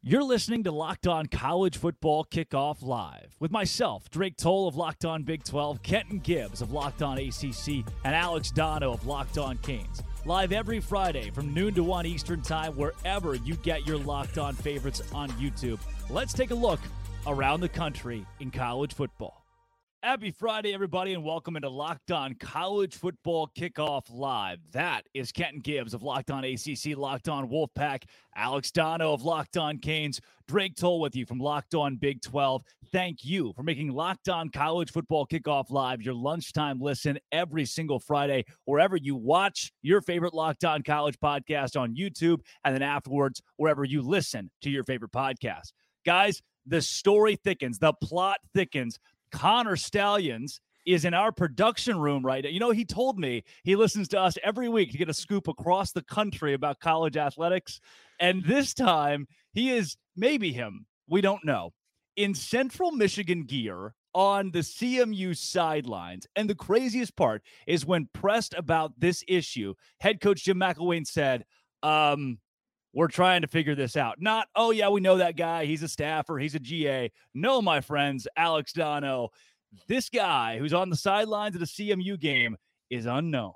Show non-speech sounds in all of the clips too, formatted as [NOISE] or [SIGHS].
You're listening to Locked On College Football Kickoff Live with myself, Drake Toll of Locked On Big 12, Kenton Gibbs of Locked On ACC, and Alex Dono of Locked On Canes. Live every Friday from noon to 1 Eastern Time, wherever you get your Locked On favorites on YouTube. Let's take a look around the country in college football. Happy Friday, everybody, and welcome into Locked On College Football Kickoff Live. That is Kenton Gibbs of Locked On ACC, Locked On Wolfpack, Alex Dono of Locked On Canes, Drake Toll with you from Locked On Big 12. Thank you for making Locked On College Football Kickoff Live your lunchtime listen every single Friday, wherever you watch your favorite Locked On College podcast on YouTube, and then afterwards, wherever you listen to your favorite podcast. Guys, the story thickens, the plot thickens Connor Stalions is in our production room right now. You know, he told me he listens to us every week to get a scoop across the country about college athletics. And this time he is maybe him. We don't know. In central Michigan gear on the CMU sidelines. And the craziest part is when pressed about this issue, head coach Jim McElwain said, um, we're trying to figure this out. Not, oh, yeah, we know that guy. He's a staffer. He's a GA. No, my friends, Alex Dono, this guy who's on the sidelines of the CMU game is unknown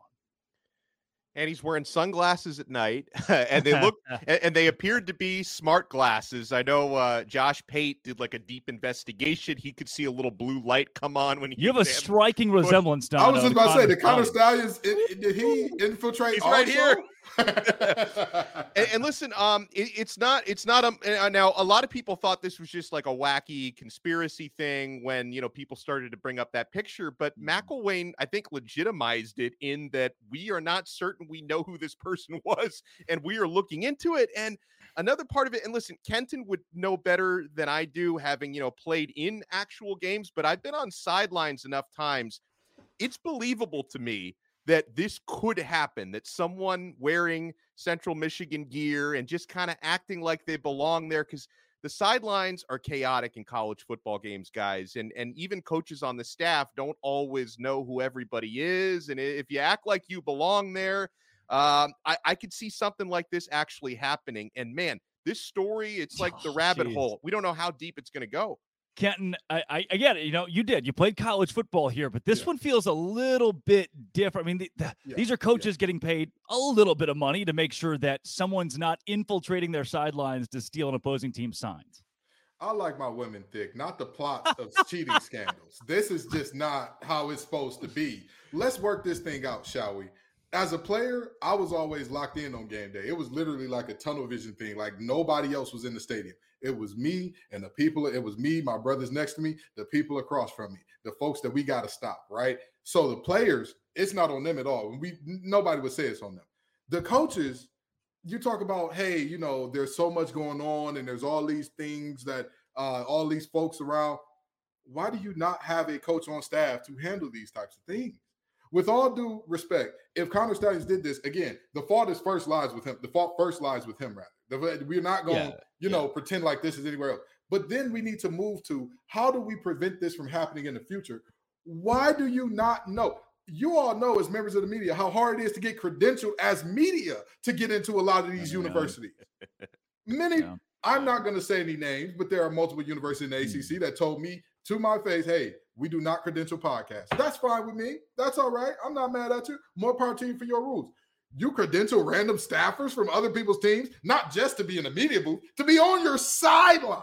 and he's wearing sunglasses at night [LAUGHS] and they look [LAUGHS] and they appeared to be smart glasses i know uh, josh pate did like a deep investigation he could see a little blue light come on when he you have a striking [LAUGHS] resemblance Dono, i was just about to say the Connor Stalions. did he infiltrate he's right here [LAUGHS] and, and, listen, um, it, it's not, it's not. Um, now a lot of people thought this was just like a wacky conspiracy thing when you know people started to bring up that picture, but mm-hmm. I think, legitimized it in that we are not certain we know who this person [LAUGHS] was, and we are looking into it. And another part of it, and listen, Kenton would know better than I do, having you know played in actual games, but I've been on sidelines enough times. It's believable to me that this could happen that someone wearing central michigan gear and just kind of acting like they belong there because the sidelines are chaotic in college football games guys and and even coaches on the staff don't always know who everybody is and if you act like you belong there um, I, I could see something like this actually happening and man this story it's like the oh, rabbit geez. hole we don't know how deep it's going to go Kenton, I, I, I, get it. You know, you did. You played college football here, but this yeah. one feels a little bit different. I mean, the, the, yeah. these are coaches yeah. getting paid a little bit of money to make sure that someone's not infiltrating their sidelines to steal an opposing team's signs. I like my women thick, not the plots of [LAUGHS] cheating scandals. This is just not how it's supposed to be. Let's work this thing out, shall we? As a player, I was always locked in on game day. It was literally like a tunnel vision thing, like nobody else was in the stadium. It was me and the people, it was me, my brothers next to me, the people across from me, the folks that we got to stop, right? So the players, it's not on them at all. We nobody would say it's on them. The coaches, you talk about, hey, you know, there's so much going on and there's all these things that uh, all these folks around. Why do you not have a coach on staff to handle these types of things? With all due respect, if Connor Stalions did this again, the fault is first lies with him. The fault first lies with him, rather. We're not going, yeah, you know, pretend like this is anywhere else. But then we need to move to how do we prevent this from happening in the future? Why do you not know? You all know as members of the media how hard it is to get credentialed as media to get into a lot of these universities. [LAUGHS] Many, yeah. I'm not going to say any names, but there are multiple universities in the ACC mm. that told me to my face, hey, we do not credential podcasts. That's fine with me. That's all right. I'm not mad at you. More power to you for your rules you credential random staffers from other people's teams, not just to be in the media booth, to be on your sideline.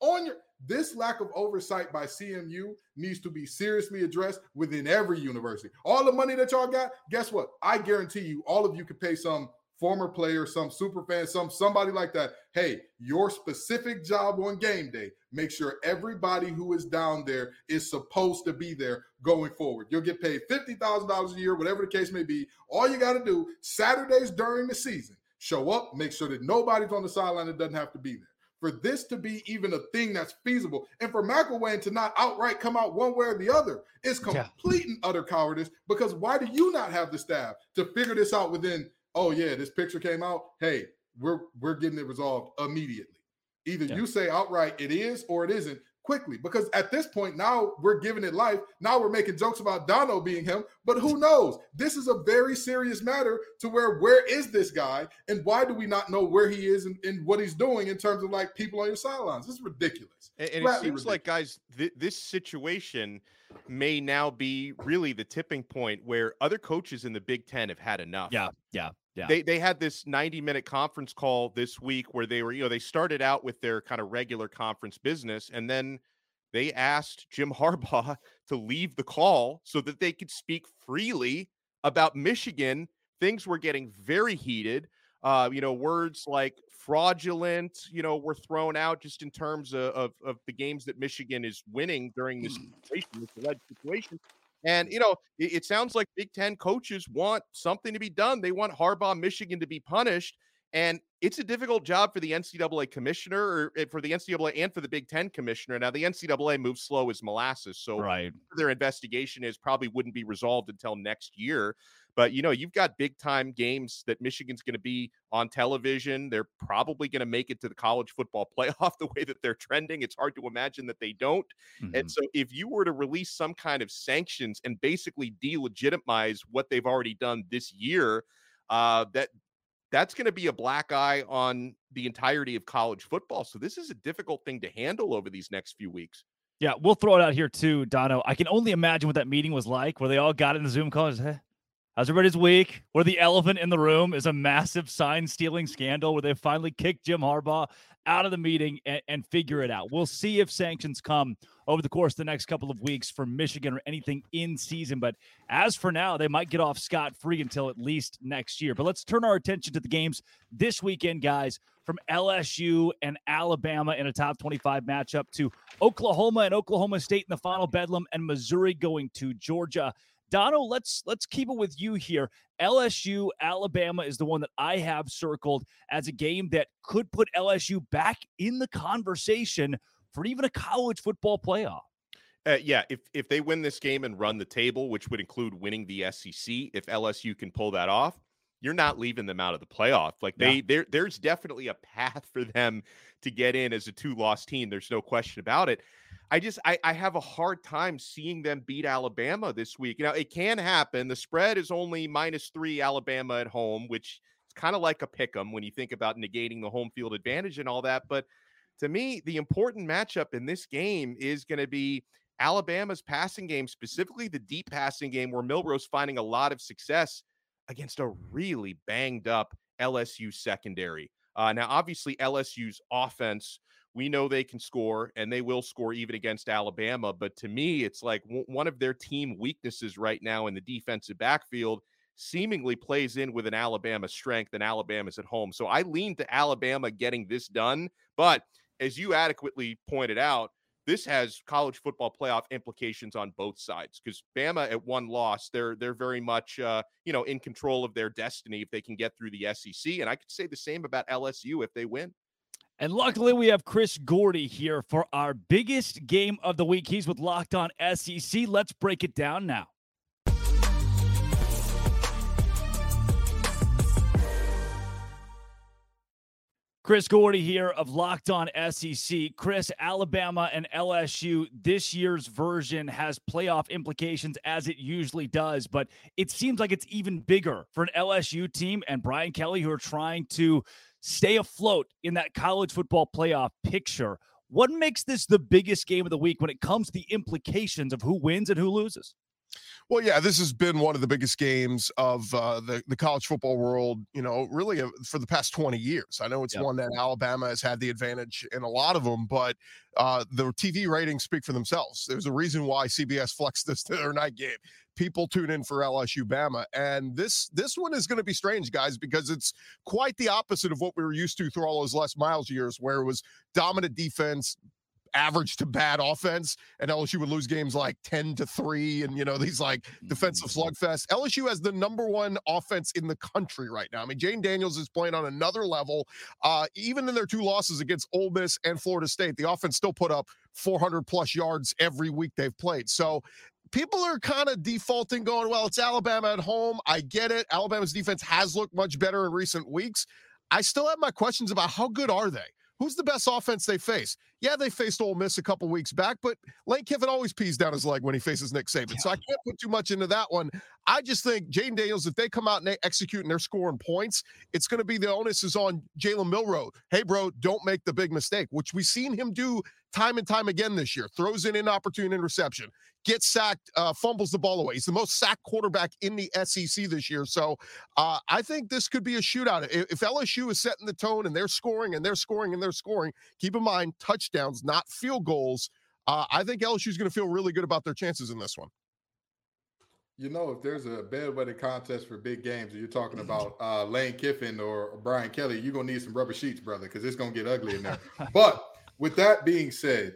On your this lack of oversight by CMU needs to be seriously addressed within every university. All the money that y'all got, guess what? I guarantee you, all of you could pay some former player, some super fan, some somebody like that. Hey, your specific job on game day, make sure everybody who is down there is supposed to be there going forward. You'll get paid $50,000 a year, whatever the case may be. All you got to do Saturdays during the season, show up, make sure that nobody's on the sideline that doesn't have to be there. For this to be even a thing that's feasible, and for McElwain to not outright come out one way or the other is complete yeah. and utter cowardice. Because why do you not have the staff to figure this out within oh yeah, this picture came out. Hey, we're we're getting it resolved immediately. Either yeah. you say outright it is or it isn't. quickly because at this point now we're giving it life. Now we're making jokes about Dono being him, but who knows? This is a very serious matter to where where is this guy and why do we not know where he is and, and what he's doing in terms of like people on your sidelines? This is ridiculous. And, and it seems ridiculous. like guys, th- this situation may now be really the tipping point where other coaches in the Big Ten have had enough. Yeah, yeah. Yeah. They they had this 90 minute conference call this week where they were, you know, they started out with their kind of regular conference business and then they asked Jim [LAUGHS] Harbaugh to leave the call so that they could speak freely about Michigan. Things were getting very heated. Uh, you know, words like fraudulent, you know, were thrown out just in terms of, of, of the games that Michigan is winning during this hmm. situation, this alleged situation. And you know, it, it, sounds like Big Ten coaches want something to be done. They want Harbaugh, Michigan, to be punished. And it's a difficult job for the NCAA commissioner, or eh, for the NCAA and for the Big Ten commissioner. Now, the NCAA moves slow as molasses, so right. their investigation is probably wouldn't be resolved until next year. But you know, you've got big time games that Michigan's going to be on television. They're probably going to make it to the college football [LAUGHS] playoff the way that they're trending. It's hard to imagine that they don't. Mm-hmm. And so if you were to release some kind of sanctions and basically delegitimize what they've already done this year, uh, that that's going to be a black eye on the entirety of college football. So this is a difficult thing to handle over these next few weeks. Yeah, we'll throw it out here too, Dono. I can only imagine what that meeting was like, where they all got in the Zoom call said, How's everybody's week? Where the elephant in the room is a massive sign stealing scandal where they finally kick Jim Harbaugh out of the meeting and, and, figure it out. We'll see if sanctions come over the course of the next couple of weeks for Michigan or anything in season. But as for now, they might get off scot free until at least next year. But let's turn our attention to the games this weekend, guys, from LSU and Alabama in a top 25 matchup to Oklahoma and Oklahoma State in the final bedlam and Missouri going to Georgia. Dono, let's let's keep it with you here. LSU Alabama is the one that I have circled as a game that could put LSU back in the conversation for even a college football playoff. Uh, yeah, if if they win this game and run the table, which would include winning the SEC, if LSU can pull that off, you're not leaving them out of the playoff. Like they, yeah. there, there's definitely a path for them to get in as a two-loss team. There's no question about it. I just I, I have a hard time seeing them beat Alabama this week. Now it can happen. The spread is only minus three Alabama at home, which is kind of like a pick 'em when you think about negating the home field advantage and all that. But to me, the important matchup in this game is going to be Alabama's passing game, specifically the deep passing game, where Milroe's finding a lot of success against a really banged up LSU secondary. Uh, now, obviously, LSU's offense we know they can score and they will score even against Alabama. But to me, it's like w- one of their team weaknesses right now in the defensive backfield seemingly plays in with an Alabama strength, and Alabama's at home. So I lean to Alabama getting this done. But as you adequately pointed out, this has college football playoff implications on both sides because Bama at one loss, they're they're very much uh, you know in control of their destiny if they can get through the SEC, and I could say the same about LSU if they win. And luckily, we have Chris Gordy here for our biggest game of the week. He's with Locked On SEC. Let's break it down now. Chris Gordy here of Locked On SEC. Chris, Alabama and LSU, this year's version has playoff implications as it usually does, but it seems like it's even bigger for an LSU team and Brian Kelly who are trying to stay afloat in that college football playoff picture. What makes this the biggest game of the week when it comes to the implications of who wins and who loses? Well, yeah, this has been one of the biggest games of uh, the the college football world. You know, really uh, for the past twenty years. I know it's yep. one that Alabama has had the advantage in a lot of them, but uh, the TV ratings speak for themselves. There's a reason why CBS flexed this [LAUGHS] to their night game. People tune in for LSU Bama, and this this one is going to be strange, guys, because it's quite the opposite of what we were used to through all those Les Miles years, where it was dominant defense, average to bad offense, and LSU would lose games like 10 to 3 and, you know, these like defensive mm-hmm. slugfest. LSU has the number one offense in the country right now. I mean, Jayden Daniels is playing on another level. Uh, even in their two losses against Ole Miss and Florida State, the offense still put up 400 plus yards every week they've played. So, people are kind of defaulting, going, well, it's Alabama at home. I get it. Alabama's defense has looked much better in recent weeks. I still have my questions about how good are they? Who's the best offense they face? Yeah, they faced Ole Miss a couple weeks back, but Lane Kiffin always pees down his leg when he faces Nick Saban. So I can't put too much into that one. I just think Jayden Daniels, if they come out and they execute and they're scoring points, it's going to be the onus is on Jalen Milroe. Hey, bro, don't make the big mistake, which we've seen him do time and time again this year. Throws an opportune interception, gets sacked, uh, fumbles the ball away. He's the most sacked quarterback in the SEC this year. So uh, I think this could be a shootout. If, if LSU is setting the tone and they're scoring and they're scoring and they're scoring, keep in mind touchdowns, not field goals. Uh, I think LSU is going to feel really good about their chances in this one. You know, if there's a bedwetting contest for big games, and you're talking about [LAUGHS] uh, Lane Kiffin or Brian Kelly, you're gonna need some rubber sheets, brother, because it's gonna get ugly in there. [LAUGHS] but with that being said,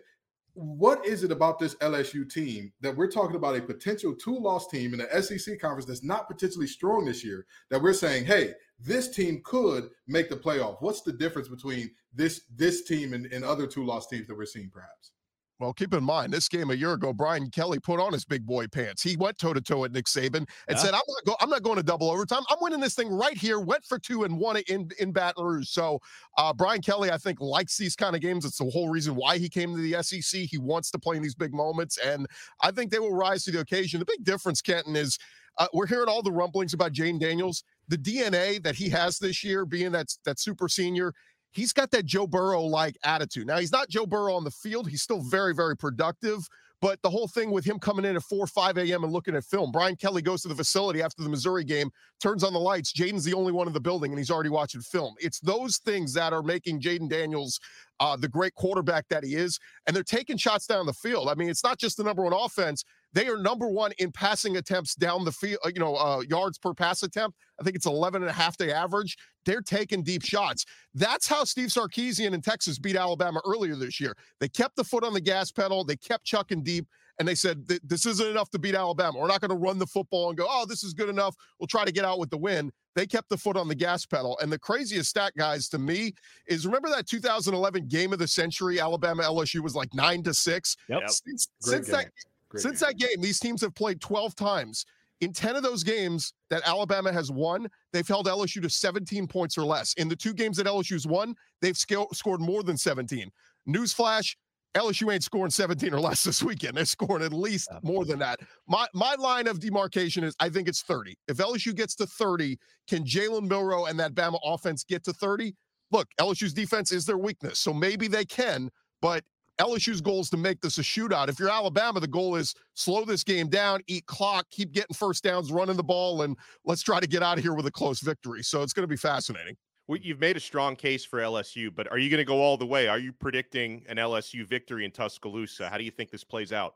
what is it about this LSU team that we're talking about a potential two-loss team in the SEC conference that's not potentially strong this year? That we're saying, hey, this team could make the playoff. What's the difference between this this team and, and other two-loss teams that we're seeing, perhaps? Well, keep in mind, this game a year ago, Brian Kelly put on his big boy pants. He went toe to toe at Nick Saban and yeah. said, "I'm not, go- I'm not going to double overtime. I'm winning this thing right here. Went for two and won it in in Baton Rouge." So, uh, Brian Kelly, I think, likes these kind of games. It's the whole reason why he came to the SEC. He wants to play in these big moments, and I think they will rise to the occasion. The big difference, Kenton, is uh, we're hearing all the rumblings about Jayden Daniels. The DNA that he has this year, being that that super senior, he's got that Joe Burrow like attitude. Now, he's not Joe Burrow on the field. He's still very, very productive. But the whole thing with him coming in at 4 5 a.m. and looking at film, Brian Kelly goes to the facility after the Missouri game, turns on the lights. Jayden's the only one in the building, and he's already watching film. It's those things that are making Jayden Daniels uh, the great quarterback that he is. And they're taking shots down the field. I mean, it's not just the number one offense, they are number one in passing attempts down the field, uh, you know, uh, yards per pass attempt. I think it's 11 and a half day average. They're taking deep shots. That's how Steve Sarkisian in Texas beat Alabama earlier this year. They kept the foot on the gas pedal, they kept chucking deep, and they said, This isn't enough to beat Alabama. We're not going to run the football and go, Oh, this is good enough. We'll try to get out with the win. They kept the foot on the gas pedal. And the craziest stat, guys, to me is remember that 2011 game of the century, Alabama LSU was like nine to six. Yep. Since, since that Great Since game. that game, these teams have played 12 times. In 10 of those games that Alabama has won, they've held LSU to 17 points or less. In the two games that LSU's won, they've sc- scored more than 17. Newsflash, LSU ain't scoring 17 or less [LAUGHS] this weekend. They're scoring at least more than that. My my line of demarcation is I think it's 30. If LSU gets to 30, can Jalen Milroe and that Bama offense get to 30? Look, LSU's defense is their weakness. So maybe they can, but LSU's goal is to make this a shootout. If you're Alabama, the goal is slow this game down, eat clock, keep getting first downs, running the ball, and let's try to get out of here with a close victory. So it's going to be fascinating. Well, you've made a strong case for LSU, but are you going to go all the way? Are you predicting an LSU victory in Tuscaloosa? How do you think this plays out?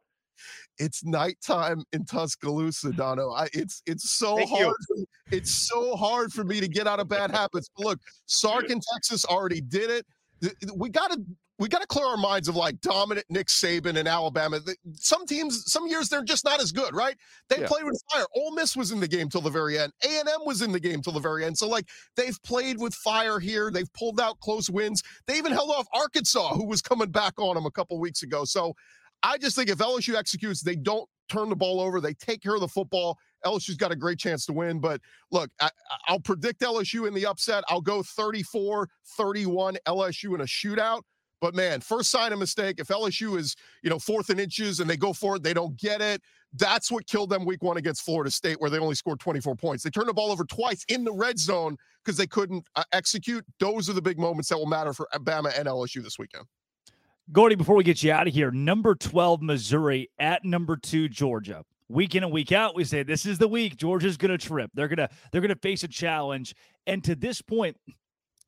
It's nighttime in Tuscaloosa, [LAUGHS] Dono. I, it's it's so Thank hard. It's so hard for me to get out of bad habits. But look, Sark in Texas already did it. We got to we got to clear our minds of like dominant Nick Saban in Alabama. Some teams, some years they're just not as good, right? They yeah. play with fire. Ole Miss was in the game till the very end. A and M was in the game till the very end. So like they've played with fire here. They've pulled out close wins. They even held off Arkansas, who was coming back on them a couple weeks ago. So I just think if LSU executes, they don't turn the ball over. They take care of the football. LSU's got a great chance to win. But look, I, will predict LSU in the upset. I'll go 34 31 LSU in a shootout. But man, first sign of mistake. If LSU is, you know, fourth in inches and they go for it, they don't get it. That's what killed them week one against Florida State, where they only scored 24 points. They turned the ball over twice in the red zone because they couldn't uh, execute. Those are the big moments that will matter for Alabama and LSU this weekend. Gordy, before we get you out of here, number 12, Missouri at number two, Georgia. Week in and week out, we say this is the week Georgia's going to trip. They're going to they're going to face a challenge. And to this point,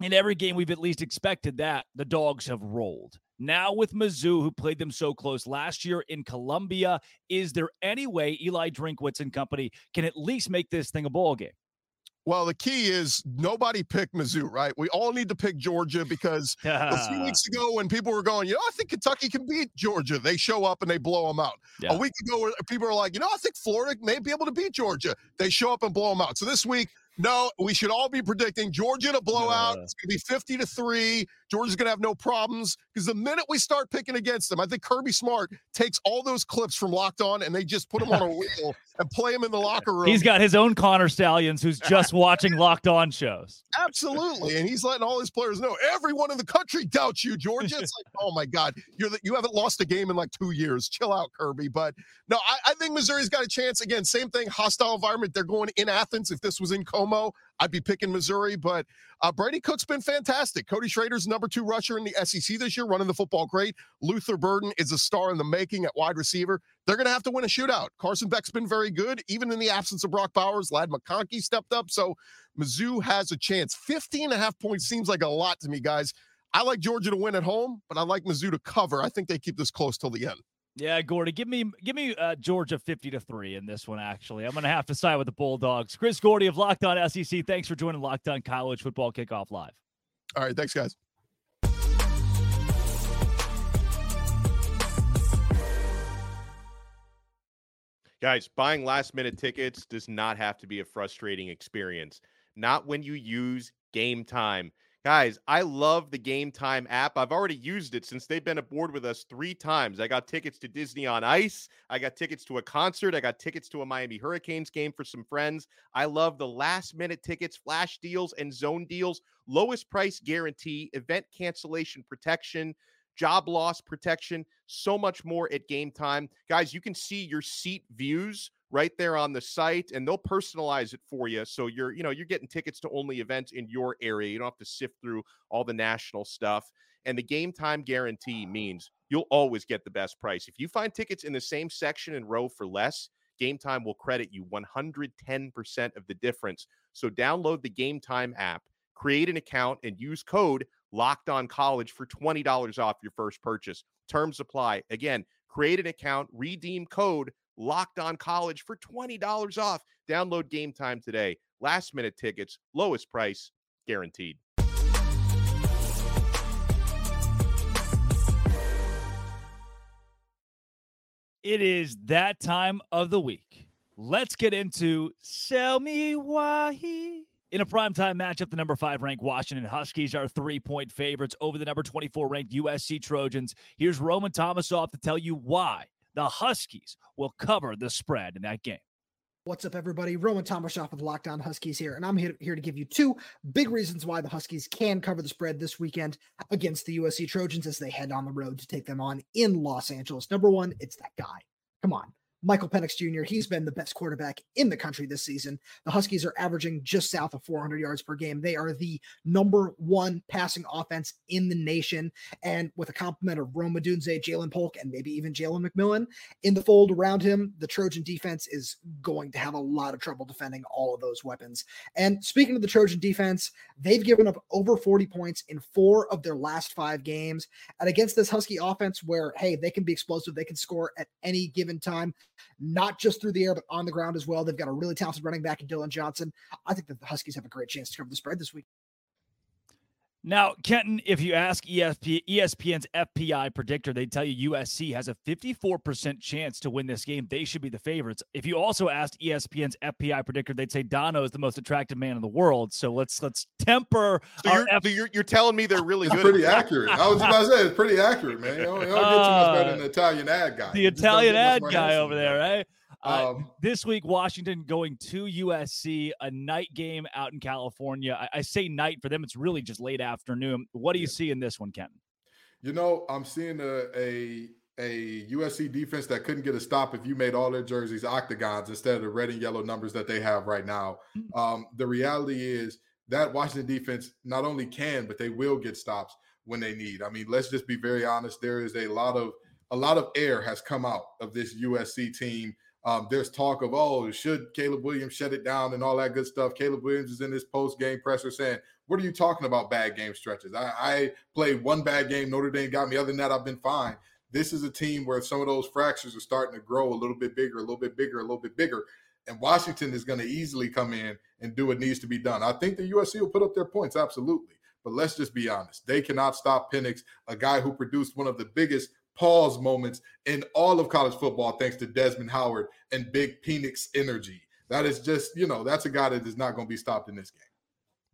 in every game we've at least expected that the dogs have rolled. Now with Mizzou, who played them so close last year in Columbia, is there any way Eli Drinkwitz and company can at least make this thing a ball game? Well, the key is nobody picked Mizzou, right? We all need to pick Georgia because [LAUGHS] a few weeks ago, when people were going, you know, I think Kentucky can beat Georgia, they show up and they blow them out. Yeah. A week ago, people are like, you know, I think Florida may be able to beat Georgia. They show up and blow them out. So this week, No, we should all be predicting Georgia to blow out. It's going to be 50 to 3. Georgia's going to have no problems because the minute we start picking against them, I think Kirby Smart takes all those clips from Locked On and they just put them on a [LAUGHS] wheel and play them in the locker room. He's got his own Connor Stalions who's just [LAUGHS] watching Locked On shows. Absolutely. And he's letting all his players know everyone in the country doubts you, Georgia. It's like, oh my God, you're the, you haven't lost a game in like two years. Chill out, Kirby. But no, I, I think Missouri's got a chance. Again, same thing, hostile environment. They're going in Athens. If this was in I'd be picking Missouri. But uh, Brady Cook's been fantastic. Cody Schrader's number two rusher in the SEC this year, running the football great. Luther Burden is a star in the making at wide receiver. They're going to have to win a shootout. Carson Beck's been very good, even in the absence of Brock Bowers. Ladd McConkey stepped up. So Mizzou has a chance. 15 and a half points seems like a lot to me, guys. I like Georgia to win at home, but I like Mizzou to cover. I think they keep this close till the end. Yeah, Gordy, give me give me uh, Georgia fifty to three in this one. Actually, I'm going to have to side with the Bulldogs. Chris Gordy of Locked On SEC. Thanks for joining Locked On College Football Kickoff Live. All right, thanks, guys. Guys, buying last minute tickets does not have to be a frustrating experience. Not when you use Gametime. Guys, I love the Gametime app. I've already used it since they've been aboard with us three times. I got tickets to Disney on Ice. I got tickets to a concert. I got tickets to a Miami Hurricanes game for some friends. I love the last minute tickets, flash deals, and zone deals. Lowest price guarantee, event cancellation protection job loss protection, so much more at game time. Guys, you can see your seat views right there on the site and they'll personalize it for you so you're you know you're getting tickets to only events in your area. You don't have to sift through all the national stuff and the game time guarantee means you'll always get the best price. If you find tickets in the same section and row for less game time will credit you 110% of the difference. So download the game time app create an account and use code locked on college for $20 off your first purchase. Terms apply. Again create an account redeem code Locked On College for $20 off. Download game time today. Last minute tickets, lowest price guaranteed. It is that time of the week. Let's get into Sell Me Why. In a primetime matchup, the number five ranked Washington Huskies are three point favorites over the number 24 ranked USC Trojans. Here's Roman Thomasoff to tell you why the Huskies will cover the spread in that game. What's up, everybody? Roman Thomasoff with Locked On Huskies here, and I'm here, here to give you two big reasons why the Huskies can cover the spread this weekend against the USC Trojans as they head on the road to take them on in Los Angeles. Number one, it's that guy. Come on. Michael Penix Jr., he's been the best quarterback in the country this season. The Huskies are averaging just south of 400 yards per game. They are the number one passing offense in the nation. And with a complement of Rome Odunze, Ja'Lynn Polk, and maybe even Jalen McMillan in the fold around him, the Trojan defense is going to have a lot of trouble defending all of those weapons. And speaking of the Trojan defense, they've given up over 40 points in four of their last five games. And against this Husky offense, where, hey, they can be explosive, they can score at any given time not just through the air, but on the ground as well. They've got a really talented running back in Dillon Johnson. I think that the Huskies have a great chance to cover the spread this week. Now, Kenton, if you ask ESP, ESPN's FPI predictor, they tell you USC has a 54% chance to win this game. They should be the favorites. If you also asked ESPN's FPI predictor, they'd say Dono is the most attractive man in the world. So let's let's temper. So you're, F- you're, you're, telling me they're really good. Pretty accurate. I was about to say it's pretty accurate, man. You don't, you don't get too much better than uh, the Italian ad guy. The Italian ad guy over there, right? Uh, um, this week, Washington going to USC, a night game out in California. I, I, say night for them; it's really just late afternoon. What do you yeah. see in this one, Ken? You know, I'm seeing a, a a USC defense that couldn't get a stop if you made all their jerseys octagons instead of the red and yellow numbers that they have right now. Hmm. Um, the reality is that Washington defense not only can, but they will get stops when they need. I mean, let's just be very honest. There is a lot of a lot of air has come out of this USC team um, there's talk of, oh, should Caleb Williams shut it down and all that good stuff. Caleb Williams is in this post game presser saying, What are you talking about bad game stretches? I, I played one bad game. Notre Dame got me. Other than that, I've been fine. This is a team where some of those fractures are starting to grow a little bit bigger, a little bit bigger, a little bit bigger. And Washington is going to easily come in and do what needs to be done. I think the USC will put up their points, absolutely. But let's just be honest. They cannot stop Penix, a guy who produced one of the biggest pause moments in all of college football, thanks to Desmond Howard and Big Penix energy. That is just, you know, that's a guy that is not going to be stopped in this game.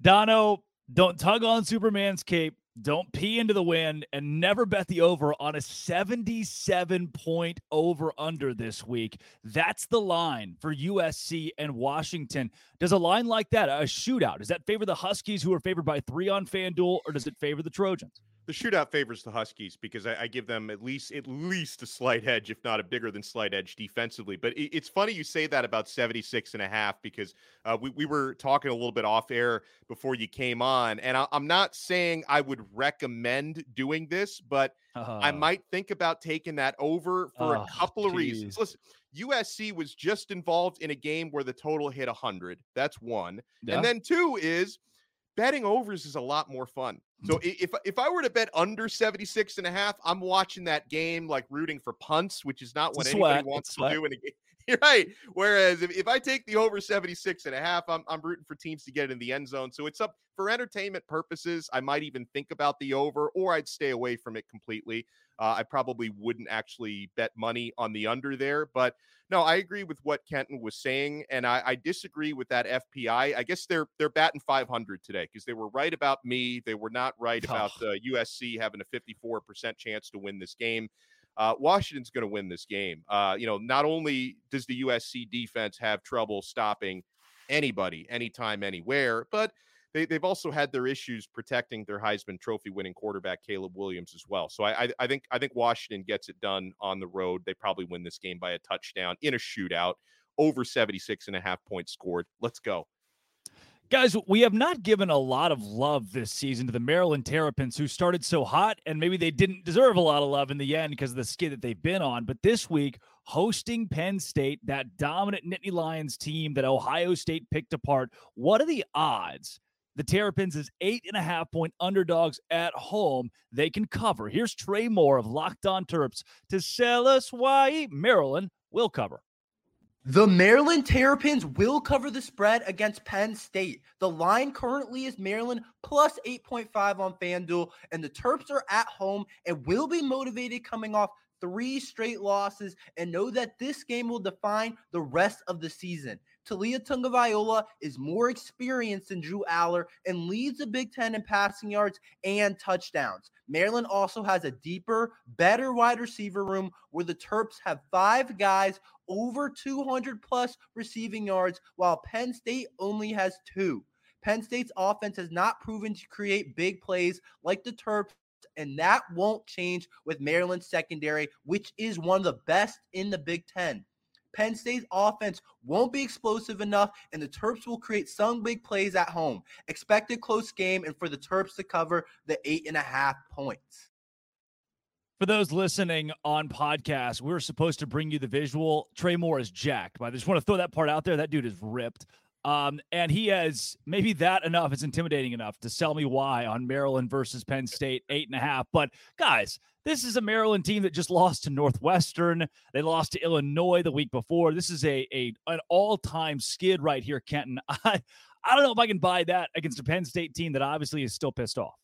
Dono, don't tug on Superman's cape. Don't pee into the wind and never bet the over on a 77 point over under this week. That's the line for USC and Washington. Does a line like that, a shootout, does that favor the Huskies who are favored by three on FanDuel or does it favor the Trojans? The shootout favors the Huskies because I, I, give them at least at least a slight edge, if not a bigger than slight edge defensively. But it, it's funny you say that about 76 and a half because uh, we, we were talking a little bit off air before you came on. And I, am not saying I would recommend doing this, but uh, I might think about taking that over for a couple of reasons. Listen, USC was just involved in a game where the total hit 100. That's one. Yeah. And then two is betting overs is a lot more fun. So if if I were to bet under 76 and a half, I'm watching that game like rooting for punts, which is not what anybody wants to do in a game. [LAUGHS] You're right. Whereas if, if I take the over 76 and a half, I'm, I'm rooting for teams to get in the end zone. So it's up for entertainment purposes. I might even think about the over or I'd stay away from it completely. Uh, I probably wouldn't actually bet money on the under there. But no, I agree with what Kenton was saying, and I, I disagree with that FPI. I guess they're they're batting 500 today because they were right about me. They were not right oh. about uh, USC having a 54% chance to win this game. Uh, Washington's going to win this game. Uh, you know, not only does the USC defense have trouble stopping anybody, anytime, anywhere, but they, they've also had their issues protecting their Heisman Trophy winning quarterback Caleb Williams as well. So I, I, I think I think Washington gets it done on the road. They probably win this game by a touchdown in a shootout over 76 and a half points scored. Let's go. Guys, we have not given a lot of love this season to the Maryland Terrapins, who started so hot, and maybe they didn't deserve a lot of love in the end because of the skid that they've been on. But this week, hosting Penn State, that dominant Nittany Lions team that Ohio State picked apart, what are the odds the Terrapins is eight and a half point underdogs at home. They can cover. Here's Trey Moore of Locked On Terps to sell us why Maryland will cover. The Maryland Terrapins will cover the spread against Penn State. The line currently is Maryland plus 8.5 on FanDuel, and the Terps are at home and will be motivated coming off three straight losses and know that this game will define the rest of the season. Taulia Tagovailoa is more experienced than Drew Allar and leads the Big Ten in passing yards and touchdowns. Maryland also has a deeper, better wide receiver room where the Terps have five guys over 200 plus receiving yards, while Penn State only has two. Penn State's offense has not proven to create big plays like the Terps and that won't change with Maryland's secondary, which is one of the best in the Big Ten. Penn State's offense won't be explosive enough, and the Terps will create some big plays at home. Expect a close game and for the Terps to cover the eight and a half points. For those listening on podcast, we are supposed to bring you the visual. Trey Moore is jacked, but I just want to throw that part out there. That dude is ripped. Um, and he has maybe that enough. It's intimidating enough to sell me why on Maryland versus Penn State, eight and a half. But guys, this is a Maryland team that just lost to Northwestern. They lost to Illinois the week before. This is a, a an all-time skid right here, Kenton. [LAUGHS] I I don't know if I can buy that against a Penn State team that obviously is still pissed off.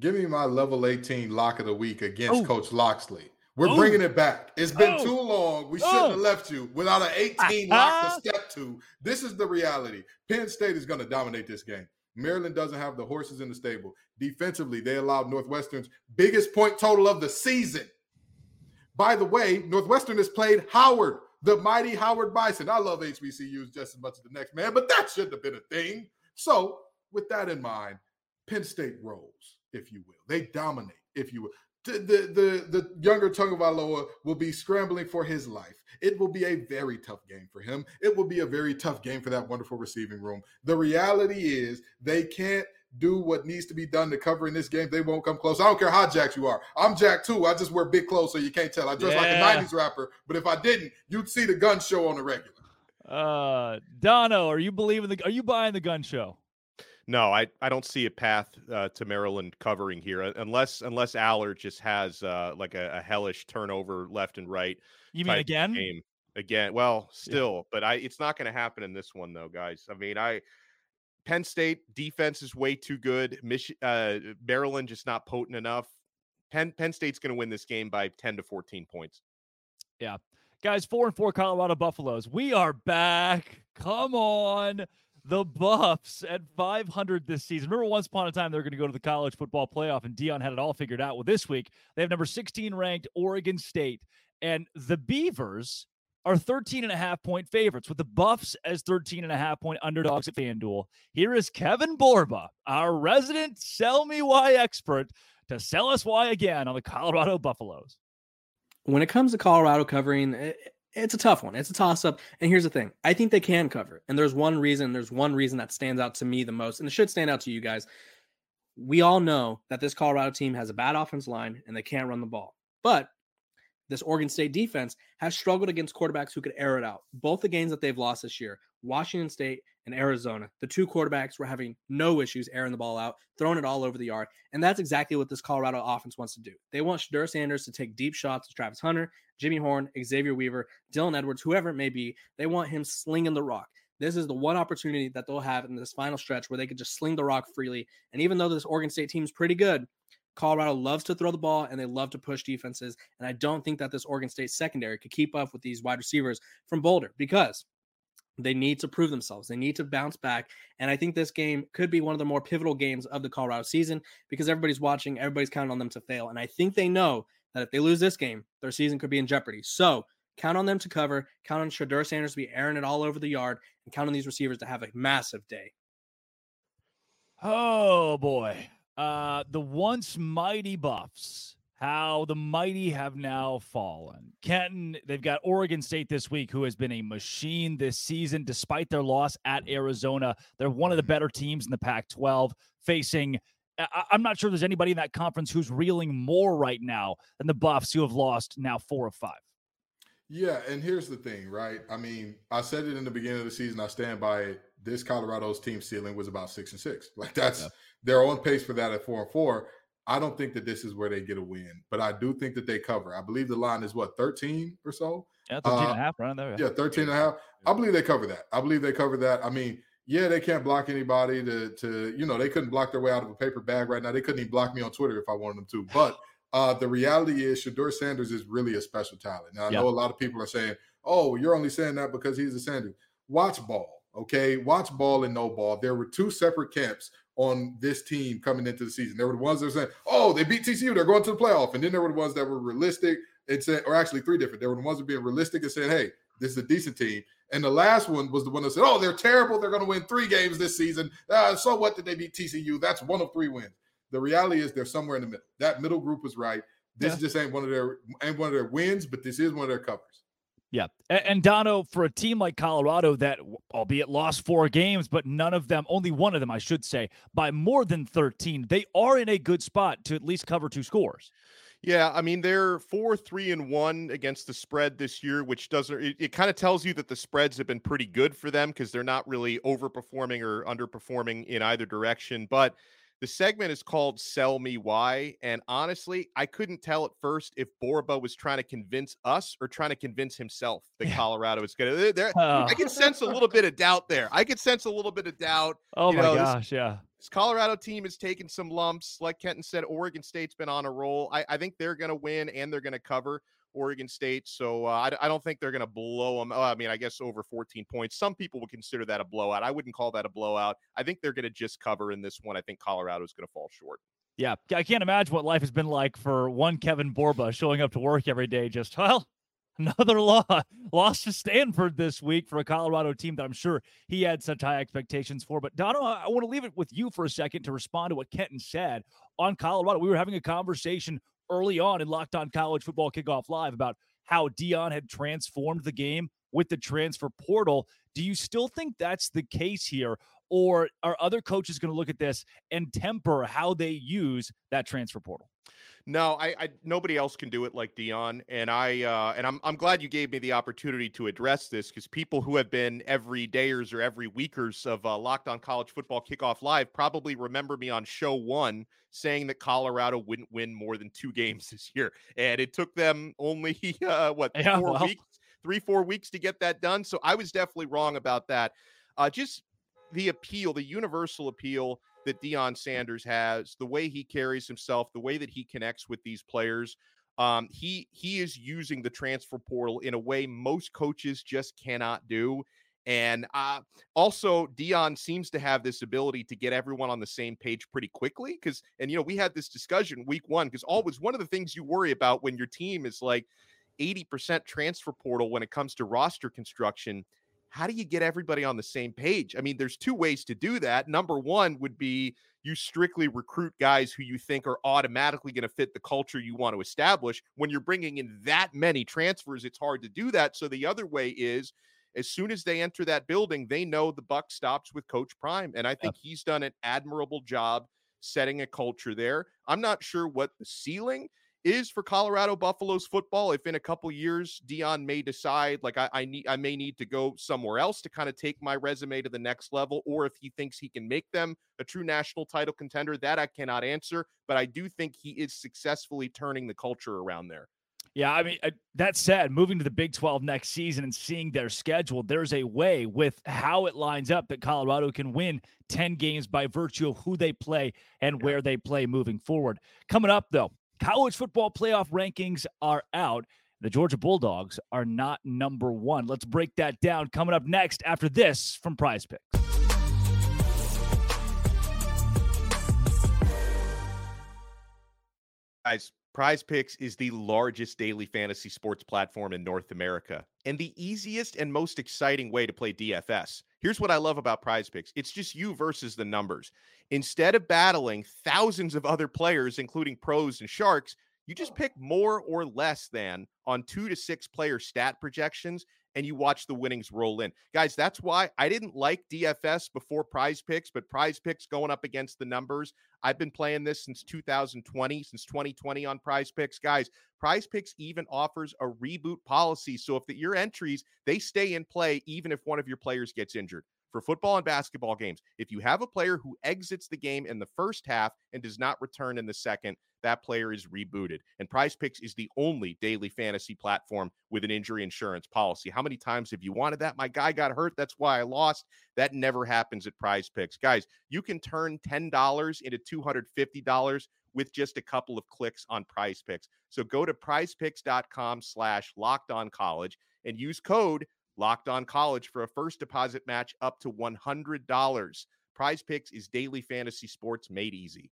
Give me my level 18 lock of the week against Ooh. Coach Locksley. We're Ooh. bringing it back. It's been too long. We shouldn't have left you without an 18 ah, lock to ah. step to. This is the reality. Penn State is going to dominate this game. Maryland doesn't have the horses in the stable. Defensively, they allowed Northwestern's biggest point total of the season. By the way, Northwestern has played Howard, the mighty Howard Bison. I love HBCUs just as much as the next man, but that shouldn't have been a thing. So, with that in mind, Penn State rolls, if you will. They dominate, if you will the, the, the younger Tagovailoa will be scrambling for his life. It will be a very tough game for him. It will be a very tough game for that wonderful receiving room. The reality is they can't do what needs to be done to cover in this game. They won't come close. I don't care how jacked you are. I'm jacked too. I just wear big clothes so you can't tell. I dress yeah. like a 90s rapper, but if I didn't, you'd see the gun show on the regular. Uh Dono, are you believing the are you buying the gun show? No, I, I don't see a path uh, to Maryland covering here unless unless Allar just has uh, like a, a, hellish turnover left and right. You mean again? Game. Again, well, still, yeah. but I it's not going to happen in this one though, guys. I mean, I Penn State defense is way too good. Mich- uh, Maryland just not potent enough. Penn Penn State's going to win this game by ten to fourteen points. Yeah. Guys, four and four Colorado Buffaloes. We are back. Come on. The Buffs at 500 this season. Remember, once upon a time, they were going to go to the college football playoff, and Deion had it all figured out. Well, this week, they have number 16 ranked Oregon State. And the Beavers are 13 and a half point favorites with the Buffs as 13 and a half point underdogs at FanDuel. Here is Kevin Borba, our resident sell me why expert, to sell us why again on the Colorado Buffaloes. When it comes to Colorado covering, eh, it's a tough one. It's a toss up. And here's the thing I think they can cover. And there's one reason, there's one reason that stands out to me the most, and it should stand out to you guys. We all know that this Colorado team has a bad offense line and they can't run the ball. But this Oregon State defense has struggled against quarterbacks who could air it out. Both the games that they've lost this year, Washington State and Arizona, the two quarterbacks were having no issues airing the ball out, throwing it all over the yard. And that's exactly what this Colorado offense wants to do. They want Shedeur Sanders to take deep shots to Travis Hunter, Jimmy Horn, Xavier Weaver, Dylan Edwards, whoever it may be. They want him slinging the rock. This is the one opportunity that they'll have in this final stretch where they could just sling the rock freely. And even though this Oregon State team is pretty good, Colorado loves to throw the ball and they love to push defenses. And I don't think that this Oregon State secondary could keep up with these wide receivers from Boulder because they need to prove themselves. They need to bounce back. And I think this game could be one of the more pivotal games of the Colorado season because everybody's watching, everybody's counting on them to fail. And I think they know that if they lose this game, their season could be in jeopardy. So count on them to cover, count on Shedeur Sanders to be airing it all over the yard, and count on these receivers to have a massive day. Oh boy. Uh, the once mighty Buffs, how the mighty have now fallen. Kenton, they've got Oregon State this week, who has been a machine this season, despite their loss at Arizona. They're one of the better teams in the Pac 12, facing. I- I'm not sure there's anybody in that conference who's reeling more right now than the Buffs, who have lost now four of five. Yeah, and here's the thing, right? I mean, I said it in the beginning of the season. I stand by it. This Colorado's team ceiling was about six and six. Like that's yeah. They're on pace for that at four and four. I don't think that this is where they get a win, but I do think that they cover. I believe the line is what 13 or so. Yeah, 13 uh, and a half right there. Yeah, 13 and a half. I believe they cover that. I believe they cover that. I mean, yeah, they can't block anybody to to you know, they couldn't block their way out of a paper bag right now. They couldn't even block me on Twitter if I wanted them to. [LAUGHS] But uh, the reality is, Shedeur Sanders is really a special talent. Now, I know a lot of people are saying, "Oh, you're only saying that because he's a Sanders." Watch ball, okay? Watch ball and no ball. There were two separate camps on this team coming into the season. There were the ones that were saying, "Oh, they beat TCU, they're going to the playoff," and then there were the ones that were realistic and said, or actually three different. There were the ones that were being realistic and said, "Hey, this is a decent team." And the last one was the one that said, "Oh, they're terrible. They're going to win three games this season. Uh, so what? Did they beat TCU? That's one of three wins." The reality is they're somewhere in the middle. That middle group was right. This yeah. just ain't one of their ain't one of their wins, but this is one of their covers. Yeah. And, Dono, for a team like Colorado that, albeit lost four games, but none of them, only one of them, I should say, by more than 13, they are in a good spot to at least cover two scores. Yeah, I mean they're four, three, and one against the spread this year, which doesn't. It, it kind of tells you that the spreads have been pretty good for them because they're not really overperforming or underperforming in either direction. But the segment is called Sell Me Why. And honestly, I couldn't tell at first if Borba was trying to convince us or trying to convince himself that yeah. Colorado is good. to. Oh. I can sense a little bit of doubt there. I could sense a little bit of doubt. Oh, you my know, gosh. This, yeah. This Colorado team has taken some lumps. Like Kenton said, Oregon State's been on a roll. I, I think they're going to win and they're going to cover. Oregon State. So uh, I, I, don't think they're going to blow them. Oh, I mean, I guess over 14 points. Some people would consider that a blowout. I wouldn't call that a blowout. I think they're going to just cover in this one. I think Colorado is going to fall short. Yeah, I can't imagine what life has been like for one Kevin Borba showing up to work every day. Just [LAUGHS] well, another loss loss to Stanford this week for a Colorado team that I'm sure he had such high expectations for. But Dono, I want to leave it with you for a second to respond to what Kenton said on Colorado. We were having a conversation early on in Locked On College Football Kickoff Live about how Deion had transformed the game with the transfer portal. Do you still think that's the case here? Or are other coaches going to look at this and temper how they use that transfer portal? No, I, I, nobody else can do it like Deion, and I uh, and I'm I'm glad you gave me the opportunity to address this because people who have been every dayers or every weekers of uh, Locked On College Football Kickoff Live probably remember me on show one saying that Colorado wouldn't win more than two [LAUGHS] games this year, and it took them only [LAUGHS] uh, what [LAUGHS] yeah, four well. weeks, three four weeks to get that done. So I was definitely wrong about that. Uh, just the appeal, the universal appeal that Deion Sanders has, the way he carries himself, the way that he connects with these players. Um, he he is using the transfer portal in a way most coaches just cannot do. And uh, also, Deion seems to have this ability to get everyone on the same page pretty quickly. Because, and you know, we had this discussion week one. Because always one of the things you worry about when your team is like 80% transfer portal when it comes to roster construction. How do you get everybody on the same page? I mean, there's two ways to do that. Number one would be you strictly recruit guys who you think are automatically going to fit the culture you want to establish. When you're bringing in that many transfers, it's hard to do that. So the other way is as soon as they enter that building, they know the buck stops with Coach Prime. And I think he's done an admirable job setting a culture there. I'm not sure what the ceiling is for Colorado Buffaloes football. If in a couple years Deion may decide like I, I need I may need to go somewhere else to kind of take my resume to the next level, or if he thinks he can make them a true national title contender, that I cannot answer. But I do think he is successfully turning the culture around there. Yeah, I mean, uh, that said, moving to the Big 12 next season and seeing their schedule, there's a way with how it lines up that Colorado can win 10 games by virtue of who they play and where they play moving forward. Coming up, though, college football playoff rankings are out. The Georgia Bulldogs are not number one. Let's break that down coming up next after this from Prize Picks. Guys, Prize Picks is the largest daily fantasy sports platform in North America and the easiest and most exciting way to play DFS. Here's what I love about Prize Picks it's just you versus the numbers. Instead of battling thousands of other players, including pros and sharks, you just oh. pick more or less than on two to six player stat projections and you watch the winnings roll in. Guys, that's why I didn't like DFS before prize picks, but prize picks going up against the numbers. I've been playing this since 2020, since 2020 on prize picks. Guys, prize picks even offers a reboot policy. So if the, your entries, they stay in play even if one of your players gets injured for football and basketball games. If you have a player who exits the game in the first half and does not return in the second, that player is rebooted. And Prize Picks is the only daily fantasy platform with an injury insurance policy. How many times have you wanted that? My guy got hurt. That's why I lost. That never happens at Prize Picks. Guys, you can turn $10 into $250 with just a couple of clicks on Prize Picks. So go to prizepicks.com slash locked on college and use code Locked on College for a first deposit match up to $100. Prize Picks is daily fantasy sports made easy.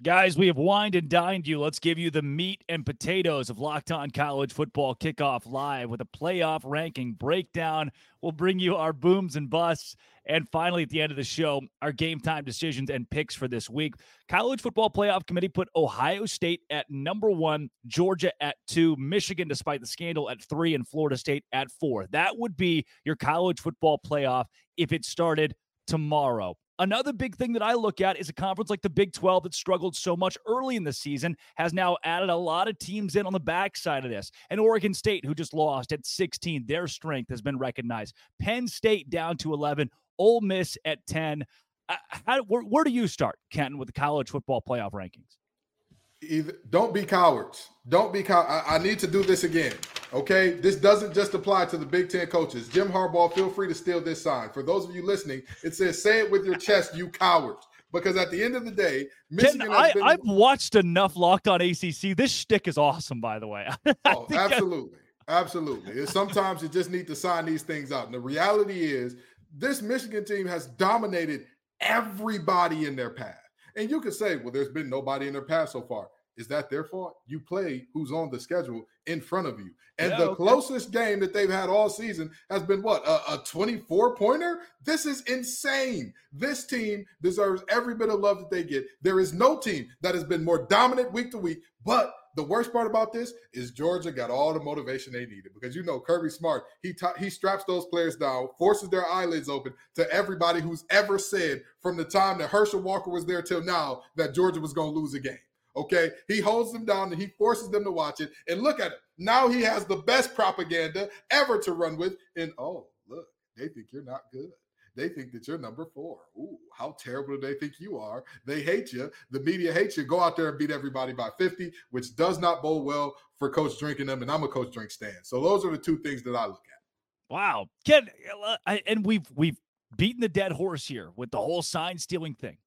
Guys, we have wined and dined you. Let's give you the meat and potatoes of Locked On College Football Kickoff Live with a playoff ranking breakdown. We'll bring you our booms and busts. And finally, at the end of the show, our game time decisions and picks for this week. College Football Playoff Committee put Ohio State at number one, Georgia at two, Michigan, despite the scandal, at three, and Florida State at four. That would be your college football playoff if it started tomorrow. Another big thing that I look at is a conference like the Big 12 that struggled so much early in the season has now added a lot of teams in on the backside of this. And Oregon State, who just lost at 16, their strength has been recognized. Penn State down to 11, Ole Miss at 10. Uh, how, where, where do you start, Kenton, with the college football playoff rankings? Either, don't be cowards. Don't be cow. I, I need to do this again. Okay, this doesn't just apply to the Big Ten coaches. Jim Harbaugh, feel free to steal this sign. For those of you listening, it says, "Say it with your chest, you cowards." Because at the end of the day, Michigan Ken, I, been... I've watched enough Locked On ACC. This shtick is awesome, by the way. [LAUGHS] oh, absolutely, I... absolutely. Sometimes you just need to sign these things out. And the reality is, this Michigan team has dominated everybody in their path. And you could say, well, there's been nobody in their past so far. Is that their fault? You play who's on the schedule in front of you. And yeah, the okay. closest game that they've had all season has been what? A, a 24 pointer? This is insane. This team deserves every bit of love that they get. There is no team that has been more dominant week to week. But the worst part about this is Georgia got all the motivation they needed because you know Kirby Smart, he he straps those players down, forces their eyelids open to everybody who's ever said from the time that Herschel Walker was there till now that Georgia was going to lose a game. Okay. He holds them down and he forces them to watch it. And look at it. Now he has the best propaganda ever to run with. And oh, look, they think you're not good. They think that you're number four. Ooh, how terrible do they think you are? They hate you. The media hates you. Go out there and beat everybody by 50, which does not bode well for Coach Drinkwitz. And I'm a Coach Drink stand. So those are the two things that I look at. Wow, Ken, and we've we've beaten the dead horse here with the whole sign stealing thing.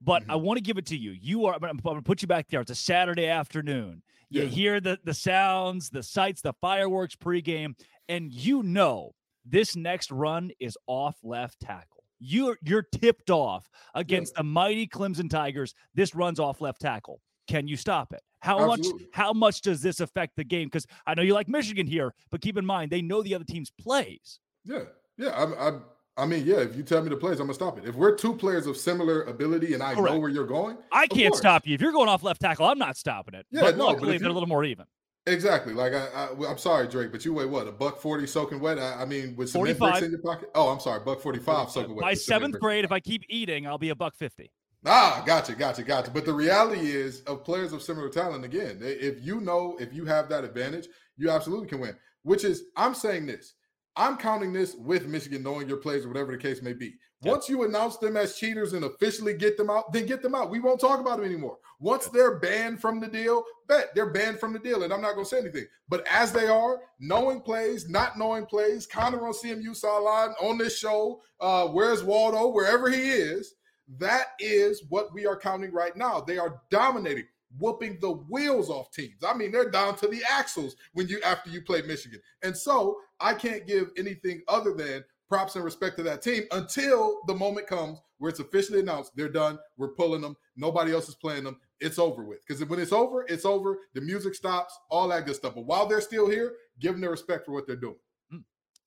but mm-hmm. I want to give it to you. You are. I'm, going to put you back there. It's a Saturday afternoon. You yeah. hear the the sounds, the sights, the fireworks pregame, and you know this next run is off left tackle. You're you're tipped off against yeah. the mighty Clemson Tigers. This runs off left tackle. Can you stop it? How Absolutely. much how much does this affect the game? Because I know you like Michigan here, but keep in mind they know the other team's plays. Yeah, yeah. I, I, I mean, yeah. If you tell me the plays, I'm gonna stop it. If we're two players of similar ability and I Correct. know where you're going, I can't stop you. If you're going off left tackle, I'm not stopping it. Yeah, but no. Luckily, but they're a little more even. Exactly. Like I, I, am sorry, Drake, but you weigh what? A buck forty soaking wet. I, I mean, with some bricks in your pocket. Oh, I'm sorry, buck forty five soaking wet. By seventh grade, if I keep eating, I'll be a buck fifty. Ah, gotcha, gotcha, gotcha. But the reality is, of players of similar talent, again, if you know, if you have that advantage, you absolutely can win. Which is, I'm saying this. I'm counting this with Michigan knowing your plays or whatever the case may be. Once you announce them as cheaters and officially get them out, then get them out. We won't talk about them anymore. Once they're banned from the deal, bet they're banned from the deal, and I'm not going to say anything. But as they are, knowing plays, not knowing plays, Connor on CMU sideline on this show, uh, where's Waldo, wherever he is, that is what we are counting right now. They are dominating, whooping the wheels off teams. I mean, they're down to the axles when you after you play Michigan. And so I can't give anything other than props and respect to that team until the moment comes where it's officially announced they're done. We're pulling them. Nobody else is playing them. It's over with. Because when it's over, it's over. The music stops, all that good stuff. But while they're still here, give them their respect for what they're doing. Hmm.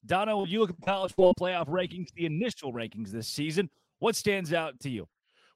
Dono, when you look at college football playoff rankings, the initial rankings this season, what stands out to you?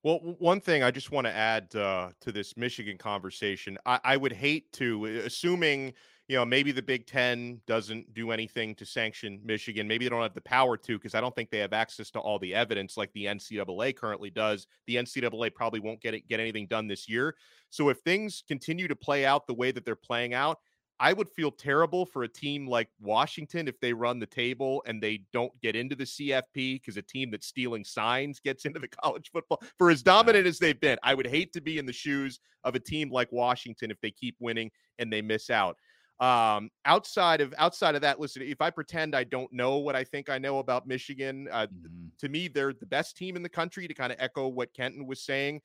Well, one thing I just want to add uh, to this Michigan conversation, I, I would hate to, assuming you know, maybe the Big Ten doesn't do anything to sanction Michigan. Maybe they don't have the power to because I don't think they have access to all the evidence like the NCAA currently does. The NCAA probably won't get it, get anything done this year. So if things continue to play out the way that they're playing out, I would feel terrible for a team like Washington if they run the table and they don't get into the CFP because a team that's stealing signs gets [LAUGHS] into the college football. For as dominant as they've been, I would hate to be in the shoes of a team like Washington if they keep winning and they miss out. Um, outside of outside of that, listen, if I pretend I don't know what I think I know about Michigan, uh, mm-hmm. to me, they're the best team in the country. To kind of echo what Kenton was saying,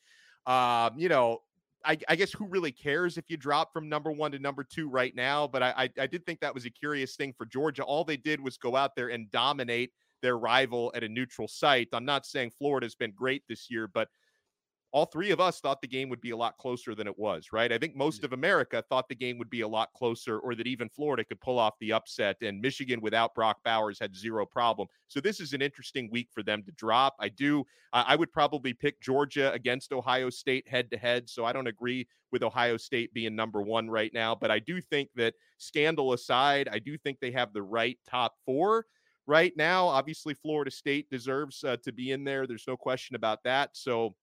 um, you know, I, I, guess who really cares if you drop from number one to number two right now? But I, I, I did think that was a curious thing for Georgia. All they did was go out there and dominate their rival at a neutral site. I'm not saying Florida's been great this year, but all three of us thought the game would be a lot closer than it was, right? I think most of America thought the game would be a lot closer or that even Florida could pull off the upset. And Michigan without Brock Bowers had zero problem. So this is an interesting week for them to drop. I do, I would probably pick Georgia against Ohio State head to head. So I don't agree with Ohio State being number one right now. But I do think that scandal aside, I do think they have the right top four right now. Obviously, Florida State deserves uh, to be in there. There's no question about that. So,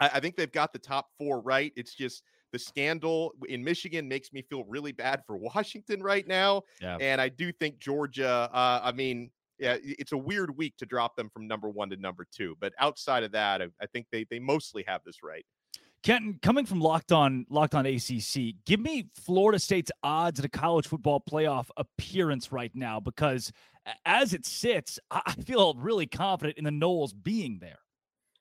I, I think they've got the top four right. It's just the scandal in Michigan makes me feel really bad for [LAUGHS] Washington right now. Yeah. And I do think Georgia, uh, I mean, yeah, it's a weird week to drop them from number one to number two. But outside of that, I, I think they they mostly have this right. Kenton, coming from Locked On Locked On ACC, give me Florida State's odds at a college football playoff appearance right now because as it sits, I feel really confident in the Noles being there.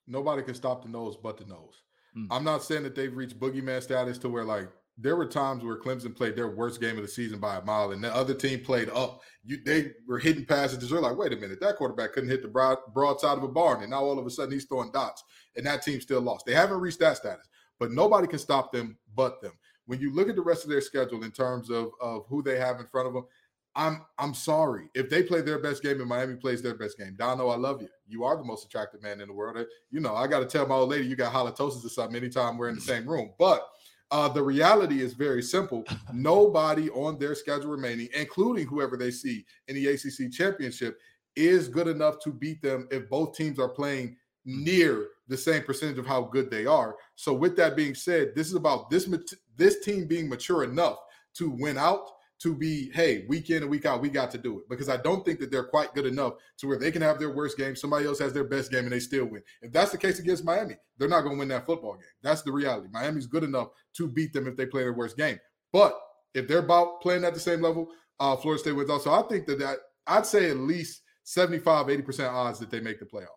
Nobody can stop the Noles but the Noles. Mm. I'm not saying that they've reached boogeyman status to where like there were times where Clemson played their worst game of the season by a mile, and the other team played up. You they were hitting passes. They're like, wait a minute, that quarterback couldn't hit the broad, broadside of a barn, and now all of a sudden he's throwing dots, and that team still lost. They haven't reached that status, but nobody can stop them but them. When you look at the rest of their schedule in terms of of who they have in front of them, I'm I'm sorry if they play their best game and Miami plays their best game. Dono, I love you. You are the most attractive man in the world. You know, I got to tell my old lady you got halitosis or something anytime we're in the same room. But uh, the reality is very simple. [LAUGHS] Nobody on their schedule remaining, including whoever they see in the ACC championship, is good enough to beat them if both teams are playing near the same percentage of how good they are. So, with that being said, this is about this this team being mature enough to win out to be, hey, week in and week out, we got to do it. Because I don't think that they're quite good enough to where they can have their worst game, somebody else has their best game, and they still win. If that's the case against Miami, they're not going to win that football game. That's the reality. Miami's good enough to beat them if they play their worst game. But if they're about playing at the same level, uh, Florida State wins also. I think that, that I'd say at least 75, 80% odds that they make the playoff.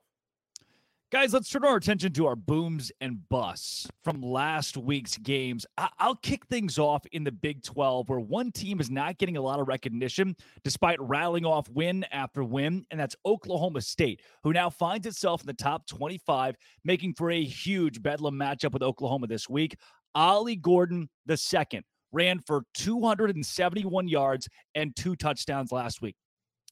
Guys, let's turn our attention to our booms and busts from last week's games. I- will kick things off in the Big 12, where one team is not getting a lot of recognition despite rattling off win after win, and that's Oklahoma State, who now finds itself in the top 25, making for a huge Bedlam matchup with Oklahoma this week. Ollie Gordon, the second, ran for 271 yards and two touchdowns last week.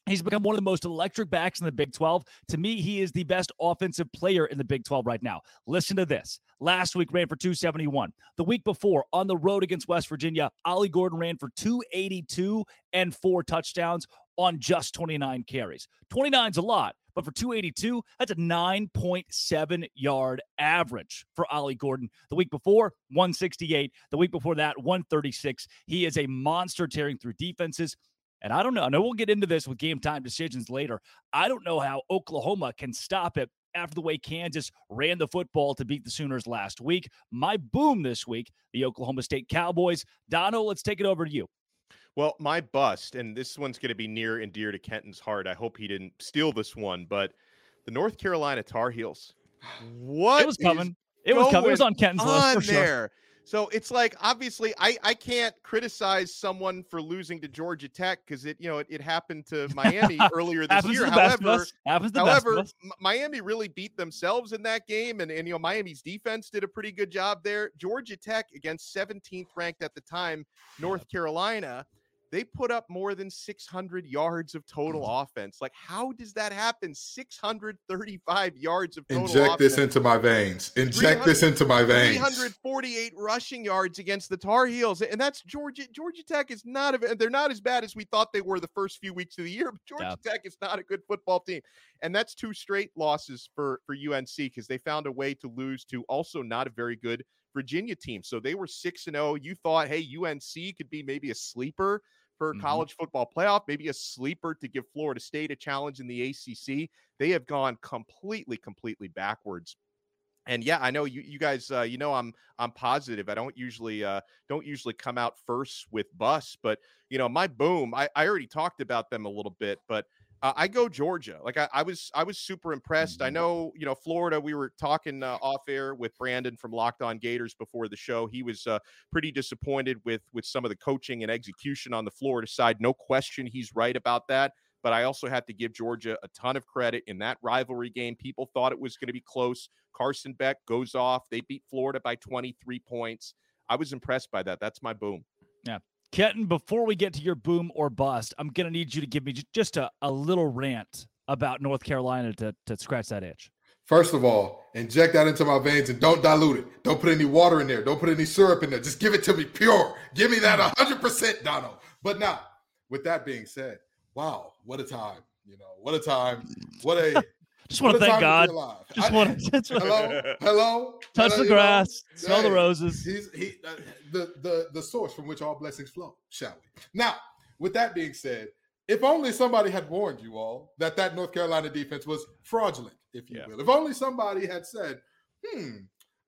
He's become one of the most electric backs in the Big 12. To me, he is the best offensive player in the Big 12 right now. Listen to this. Last week ran for 271. The week before, on the road against West Virginia, Ollie Gordon ran for 282 and four touchdowns on just 29 carries. 29 is a lot, but for 282, that's a 9.7 yard average for Ollie Gordon. The week before, 168. The week before that, 136. He is a monster tearing through defenses. And I don't know. I know we'll get into this with game time decisions later. I don't know how Oklahoma can stop it after the way Kansas ran the football to beat the Sooners last week. My boom this week, the Oklahoma State Cowboys. Dono, let's take it over to you. Well, my bust, and this one's going to be near and dear to Kenton's heart. I hope he didn't steal this one, but the North Carolina Tar Heels. [SIGHS] What it was coming. It was coming. It was on Kenton's list for sure. So it's like obviously I I can't criticize someone for losing to Georgia Tech because it you know it, it happened to Miami [LAUGHS] earlier this year. However, however, Miami really beat themselves in that game, and and you know Miami's defense did a pretty good job there. Georgia Tech against 17th ranked at the time North Carolina they put up more than 600 yards of total mm-hmm. offense. Like, how does that happen? 635 yards of total Inject offense. this into my veins. Inject this into my veins. 348 rushing yards against the Tar Heels. And that's Georgia. Georgia Tech is not, a, they're not as bad as we thought they were the first few weeks of the year, but Georgia yeah. Tech is not a good football team. And that's two straight losses for, for UNC because they found a way to lose to also not a very good Virginia team. So they were 6 and 0. You thought, hey, UNC could be maybe a sleeper for mm-hmm. college football playoff, maybe a sleeper to give Florida State a challenge in the ACC. They have gone completely, completely backwards. And yeah, I know you, you guys. Uh, you know, I'm I'm positive. I don't usually uh, don't usually come out first with bus, but you know, my boom. I, I already talked about them a little bit, but uh, I go Georgia. Like I, I, was, I was super impressed. I mm-hmm. know, you know, Florida. We were talking uh, off air with Brandon from Locked On Gators before the show. He was uh, pretty disappointed with with some of the coaching and execution on the Florida side. No question, he's right about that. But I also have to give Georgia a ton of credit in that rivalry game. People thought it was going to be close. Carson Beck goes off. They beat Florida by 23 points. I was impressed by that. That's my boom. Yeah. Kenton, before we get to your boom or bust, I'm going to need you to give me just a, a little rant about North Carolina to, to scratch that itch. First of all, inject that into my veins and don't dilute it. Don't put any water in there. Don't put any syrup in there. Just give it to me pure. Give me that 100%, Dono. But now, with that being said, wow, what a time. You know, what a time. What a Just want to thank God. Just want [LAUGHS] to hello, hello, touch hello, the grass, know, smell hey, the roses. He's he uh, the the the source from which all blessings flow. Shall we? Now, with that being said, if only somebody had warned you all that that North Carolina defense was fraudulent, if you yeah. will. If only somebody had said, "Hmm,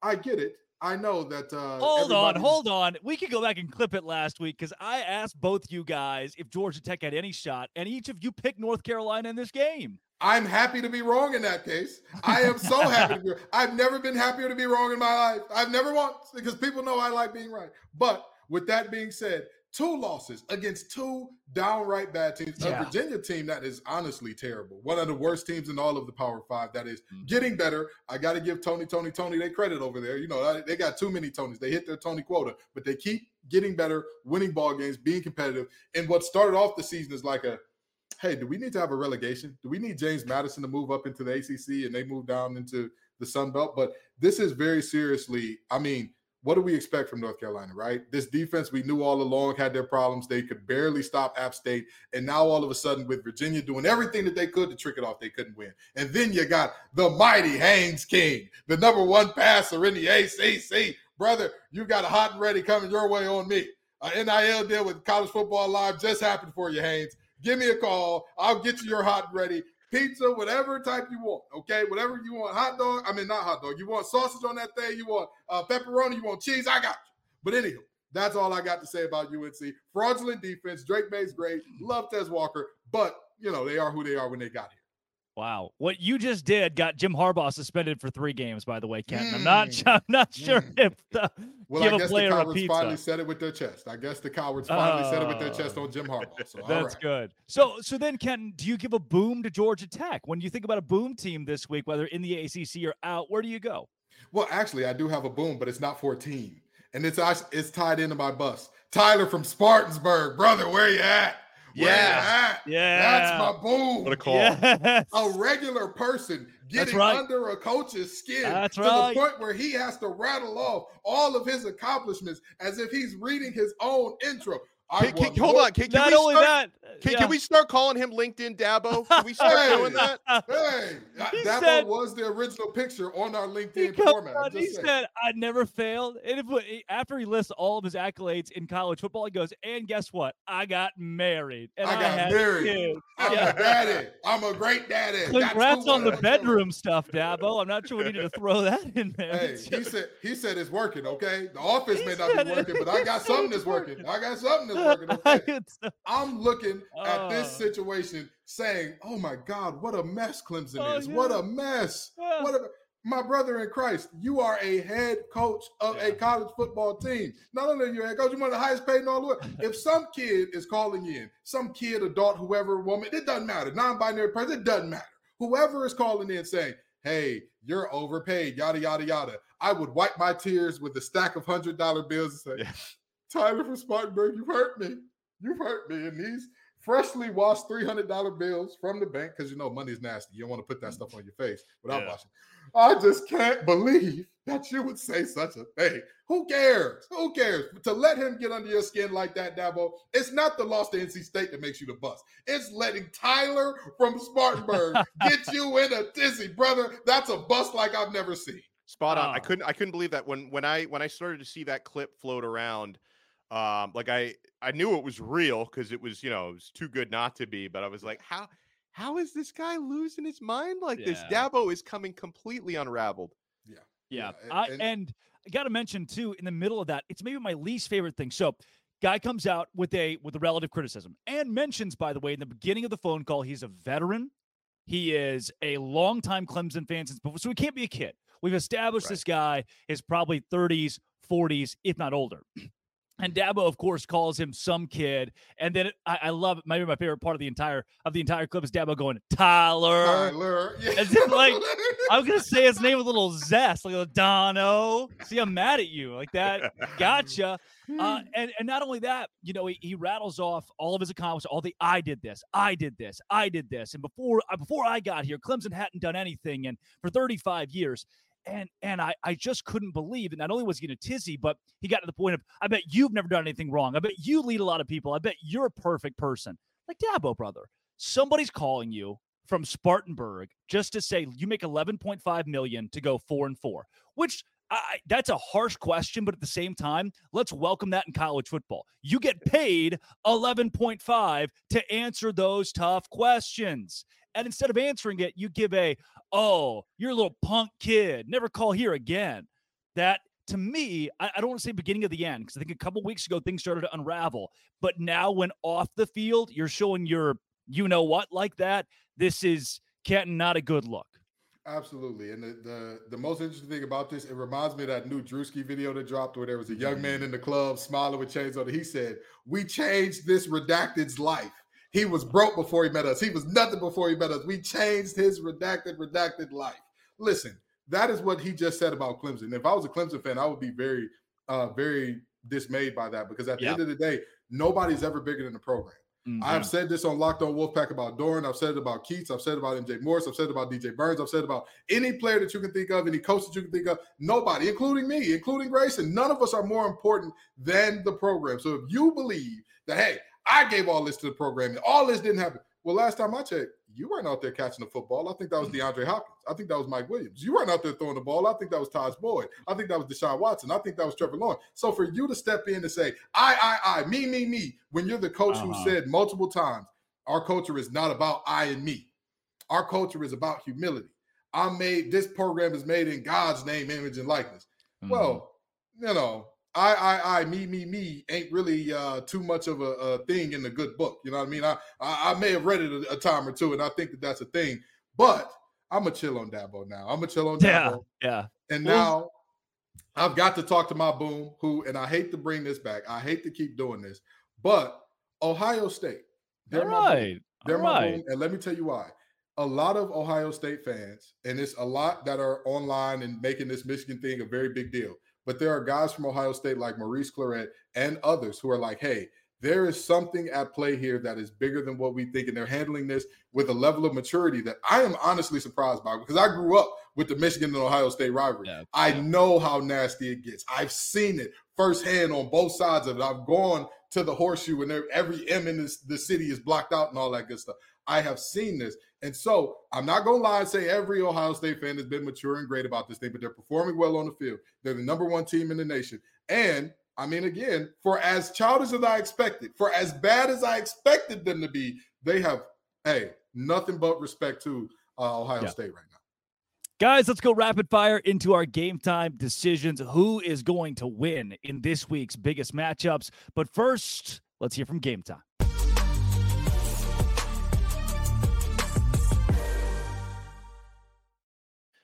I get it. I know that. Uh, hold on, hold on. We could go back and clip it last week because I asked both you guys if Georgia Tech had any shot, and each of you picked North Carolina in this game. I'm happy to be wrong in that case. I am so happy to be. I've never been happier to be wrong in my life. I've never once because people know I like being right. But with that being said, two losses against two downright bad teams. Yeah. A Virginia team that is honestly terrible. One of the worst teams in all of the Power Five. That is mm-hmm. getting better. I got to give Tony, Tony, Tony they credit over there. You know, they got too many Tonys. They hit their Tony quota, but they keep getting better, winning ball games, being competitive. And what started off the season is like a hey, do we need to have a relegation? Do we need James Madison to move up into the ACC and they move down into the Sun Belt? But this is very seriously, I mean, what do we expect from North Carolina, right? This defense we knew all along had their problems. They could barely stop App State. And now all of a sudden, with Virginia doing everything that they could to trick it off, they couldn't win. And then you got the mighty Haynes King, the number one passer in the ACC. Brother, you got a hot and ready coming your way on me. An NIL deal with College Football Live just happened for you, Haynes give me a call. I'll get you your hot ready pizza, whatever type you want. Okay, whatever you want. Hot dog. I mean, not hot dog. You want sausage on that thing? You want uh, pepperoni? You want cheese? I got you. But anywho, that's all I got to say about UNC. Fraudulent defense. Drake Maye's great. Love Tez Walker, but you know they are who they are when they got here. Wow, what you just did got Jim Harbaugh suspended for three games. By the way, Ken, I'm not. Mm. [LAUGHS] I'm not sure mm. if the well, give I guess a player the cowards finally said it with their chest. I guess the cowards finally uh, said it with their chest on Jim Harbaugh. So that's right. good. So, so then, Kenton, do you give a boom to Georgia Tech when you think about a boom team this week, whether in the ACC or out? Where do you go? Well, actually, I do have a boom, but it's not for a team, and it's it's tied into my bus. Tyler from Spartansburg, brother, where you at? Yeah. Yeah. That's my boom. What a call. Yes. A regular person getting right. under a coach's skin That's to right. the point where he has to rattle off all of his accomplishments as if he's reading his own intro. Can, can, hold on. Can, can Not only start, that, Uh, can, yeah. can, we start calling him LinkedIn Dabo? Can we start hey, [LAUGHS] doing that? Hey, Dabo said, was the original picture on our LinkedIn format. On, he saying. said, "I never failed." And if, after he lists all of his accolades in college football, he goes, "And guess what? I got married. And I got I married. Kids. I'm yeah. a daddy. I'm a great daddy." Congrats on the bedroom stuff, Dabo. I'm not sure we needed to throw that in there. Hey, he said he said it's working. Okay, the office may not be working, but I got [LAUGHS] something that's working. I got something that's working. [LAUGHS] Okay. I'm looking at this oh. situation saying, "Oh my God, what a mess Clemson oh, is! Yeah. What a mess! Yeah. What a my brother in Christ, you are a head coach of yeah. a college football team. Not only are you a head coach, you're one of the highest paid in all the world. [LAUGHS] if some kid is calling in, some kid, adult, whoever, woman, it doesn't matter. Non-binary person, it doesn't matter. Whoever is calling in saying, "Hey, you're overpaid," yada yada yada. I would wipe my tears with a stack of hundred dollar bills and say, yeah. "Tyler from Spartanburg, you've hurt me." You've hurt me. And these freshly washed $300 bills from the bank, because you know money's nasty. You don't want to put that stuff on your face without yeah. washing. I just can't believe that you would say such a thing. Who cares? Who cares? To let him get under your skin like that, Dabo, it's not the loss to NC State that makes you the bust. It's letting Tyler from Spartanburg [LAUGHS] get you in a dizzy, brother. That's a bust like I've never seen. Spot on. Oh. I couldn't I couldn't believe that when when I when I started to see that clip float around um, like I I knew it was real because it was you know it was too good not to be, but I was like, how how is this guy losing his mind like yeah. this? Dabo is coming completely unraveled. Yeah, yeah. yeah. I, and, and I got to mention too, in the middle of that, it's maybe my least favorite thing. So guy comes out with a with a relative criticism and mentions by the way in the beginning of the phone call he's a veteran he is a longtime clemson fan since before so he can't be a kid we've established right. this guy is probably 30s 40s if not older and Dabo, of course, calls him some kid, and then I, I, love it maybe my favorite part of the entire of the entire clip is Dabo going Tyler. Tyler, yeah. If, like I'm gonna say his name with a little [LAUGHS] zest, like a Dono. See, I'm mad at you, like that. [LAUGHS] Gotcha. Uh, and and not only that, you know, he, he rattles off all of his accomplishments. All the I did this, I did this, I did this, and before uh, before I got here, Clemson hadn't done anything, and for 35 years and and I, I just couldn't believe it. Not only was he a tizzy, but he got to the point of, I bet you've never done anything wrong. I bet you lead a lot of people. I bet you're a perfect person. Like Dabo, brother. Somebody's calling you from Spartanburg just to say you make 11.5 million to go four and four, which I, that's a harsh question, but at the same time, let's welcome that in college football. You get paid 11.5 to answer those tough questions. And instead of answering it, you give a, oh, you're a little punk kid. Never call here again. That to me, I, I don't want to say beginning of the end because I think a couple weeks ago things started to unravel. But now, when off the field, you're showing your you know what like that. This is Kenton not a good look. Absolutely. And the, the, the most interesting thing about this, it reminds me of that new Druski video that dropped where there was a young man in the club smiling with chains on. He said, We changed this redacted's life. He was broke before he met us. He was nothing before he met us. We changed his redacted, redacted life. Listen, that is what he just said about Clemson. If I was a Clemson fan, I would be very, uh, very dismayed by that because at the end of the day, nobody's ever bigger than the program. Mm-hmm. I've said this on Locked On Wolfpack about Doeren. I've said it about Keatts. I've said it about MJ Morris. I've said it about DJ Burns. I've said about any player that you can think of, any coach that you can think of. Nobody, including me, including Grayson, none of us are more important than the program. So if you believe that, hey, I gave all this to the program. And all this didn't happen. Well, last time I checked, you weren't out there catching the football. I think that was DeAndre Hopkins. I think that was Mike Williams. You weren't out there throwing the ball. I think that was Tajh Boyd. I think that was Deshaun Watson. I think that was Trevor Lawrence. So for you to step in and say, I, I, I, me, me, me, when you're the coach uh-huh. who said multiple times, our culture is not about I and me. Our culture is about humility. I made this program is made in God's name, image, and likeness. Mm-hmm. Well, you know, I, I, I, me, me, me ain't really uh, too much of a, a, thing in the good book. You know what I mean? I, I, I may have read it a, a, time or two, and I think that that's a thing. But I'm gonna chill on Dabo now. I'm gonna chill on Yeah, Dabo. yeah. yeah. And now I've got to talk to my boom, who, and I hate to bring this back. I hate to keep doing this, but Ohio State. They're my boom. right. They're All my right. boom. And let me tell you why. A lot of Ohio State fans, and it's a lot that are online and making this Michigan thing a very big deal. But there are guys from Ohio State like Maurice Clarett and others who are like, hey, there is something at play here that is bigger than what we think. And they're handling this with a level of maturity that I am honestly surprised by because I grew up with the Michigan and Ohio State rivalry. Yeah, I yeah. know how nasty it gets. I've seen it firsthand on both sides of it. I've gone to the horseshoe and every M in this, the city is blocked out and all that good stuff. I have seen this. And so I'm not going to lie and say every Ohio State fan has been mature and great about this thing, but they're performing well on the field. They're the number one team in the nation. And I mean, again, for as childish as I expected, for as bad as I expected them to be, they have, hey, nothing but respect to uh, Ohio Yeah. State right now. Guys, let's go rapid fire into our game time decisions. Who is going to win in this week's biggest matchups? But first, let's hear from game time.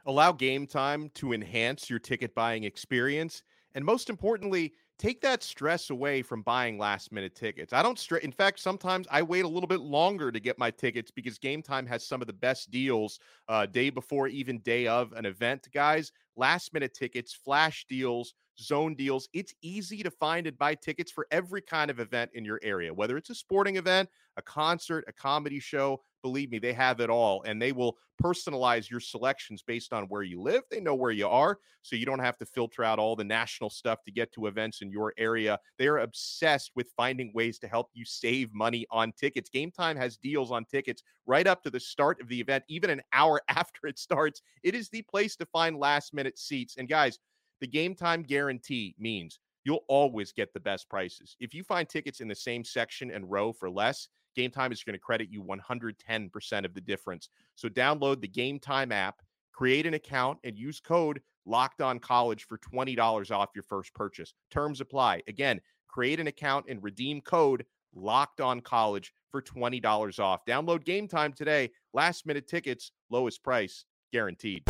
Allow game time to enhance your ticket buying experience. And most importantly, take that stress away from buying last minute tickets. I don't stress. In fact, sometimes I wait a little bit longer to get my tickets because Game Time has some of the best deals uh, day before, even day of an event. Guys, last minute tickets, flash deals, zone deals. It's easy to find and buy tickets for every kind of event in your area, whether it's a sporting event, a concert, a comedy show. Believe me, they have it all, and they will personalize your selections based on where you live. They know where you are, so you don't have to filter out all the national stuff to get to events in your area. They are obsessed with finding ways to help you save money on tickets. Game Time has deals on tickets right up to the start of the event, even an hour [LAUGHS] after it starts. It is the place to find last minute seats. And guys, the game time guarantee means you'll always get the best prices. If you find tickets in the same section and row for less, Game Time is going to credit you 110% of the difference. So download the Game Time app, create an account, and use code Locked On College for $20 off your first purchase. Terms apply. Again, create an account and redeem code Locked On College for $20 off. Download Game Time today. Last minute tickets, lowest price guaranteed.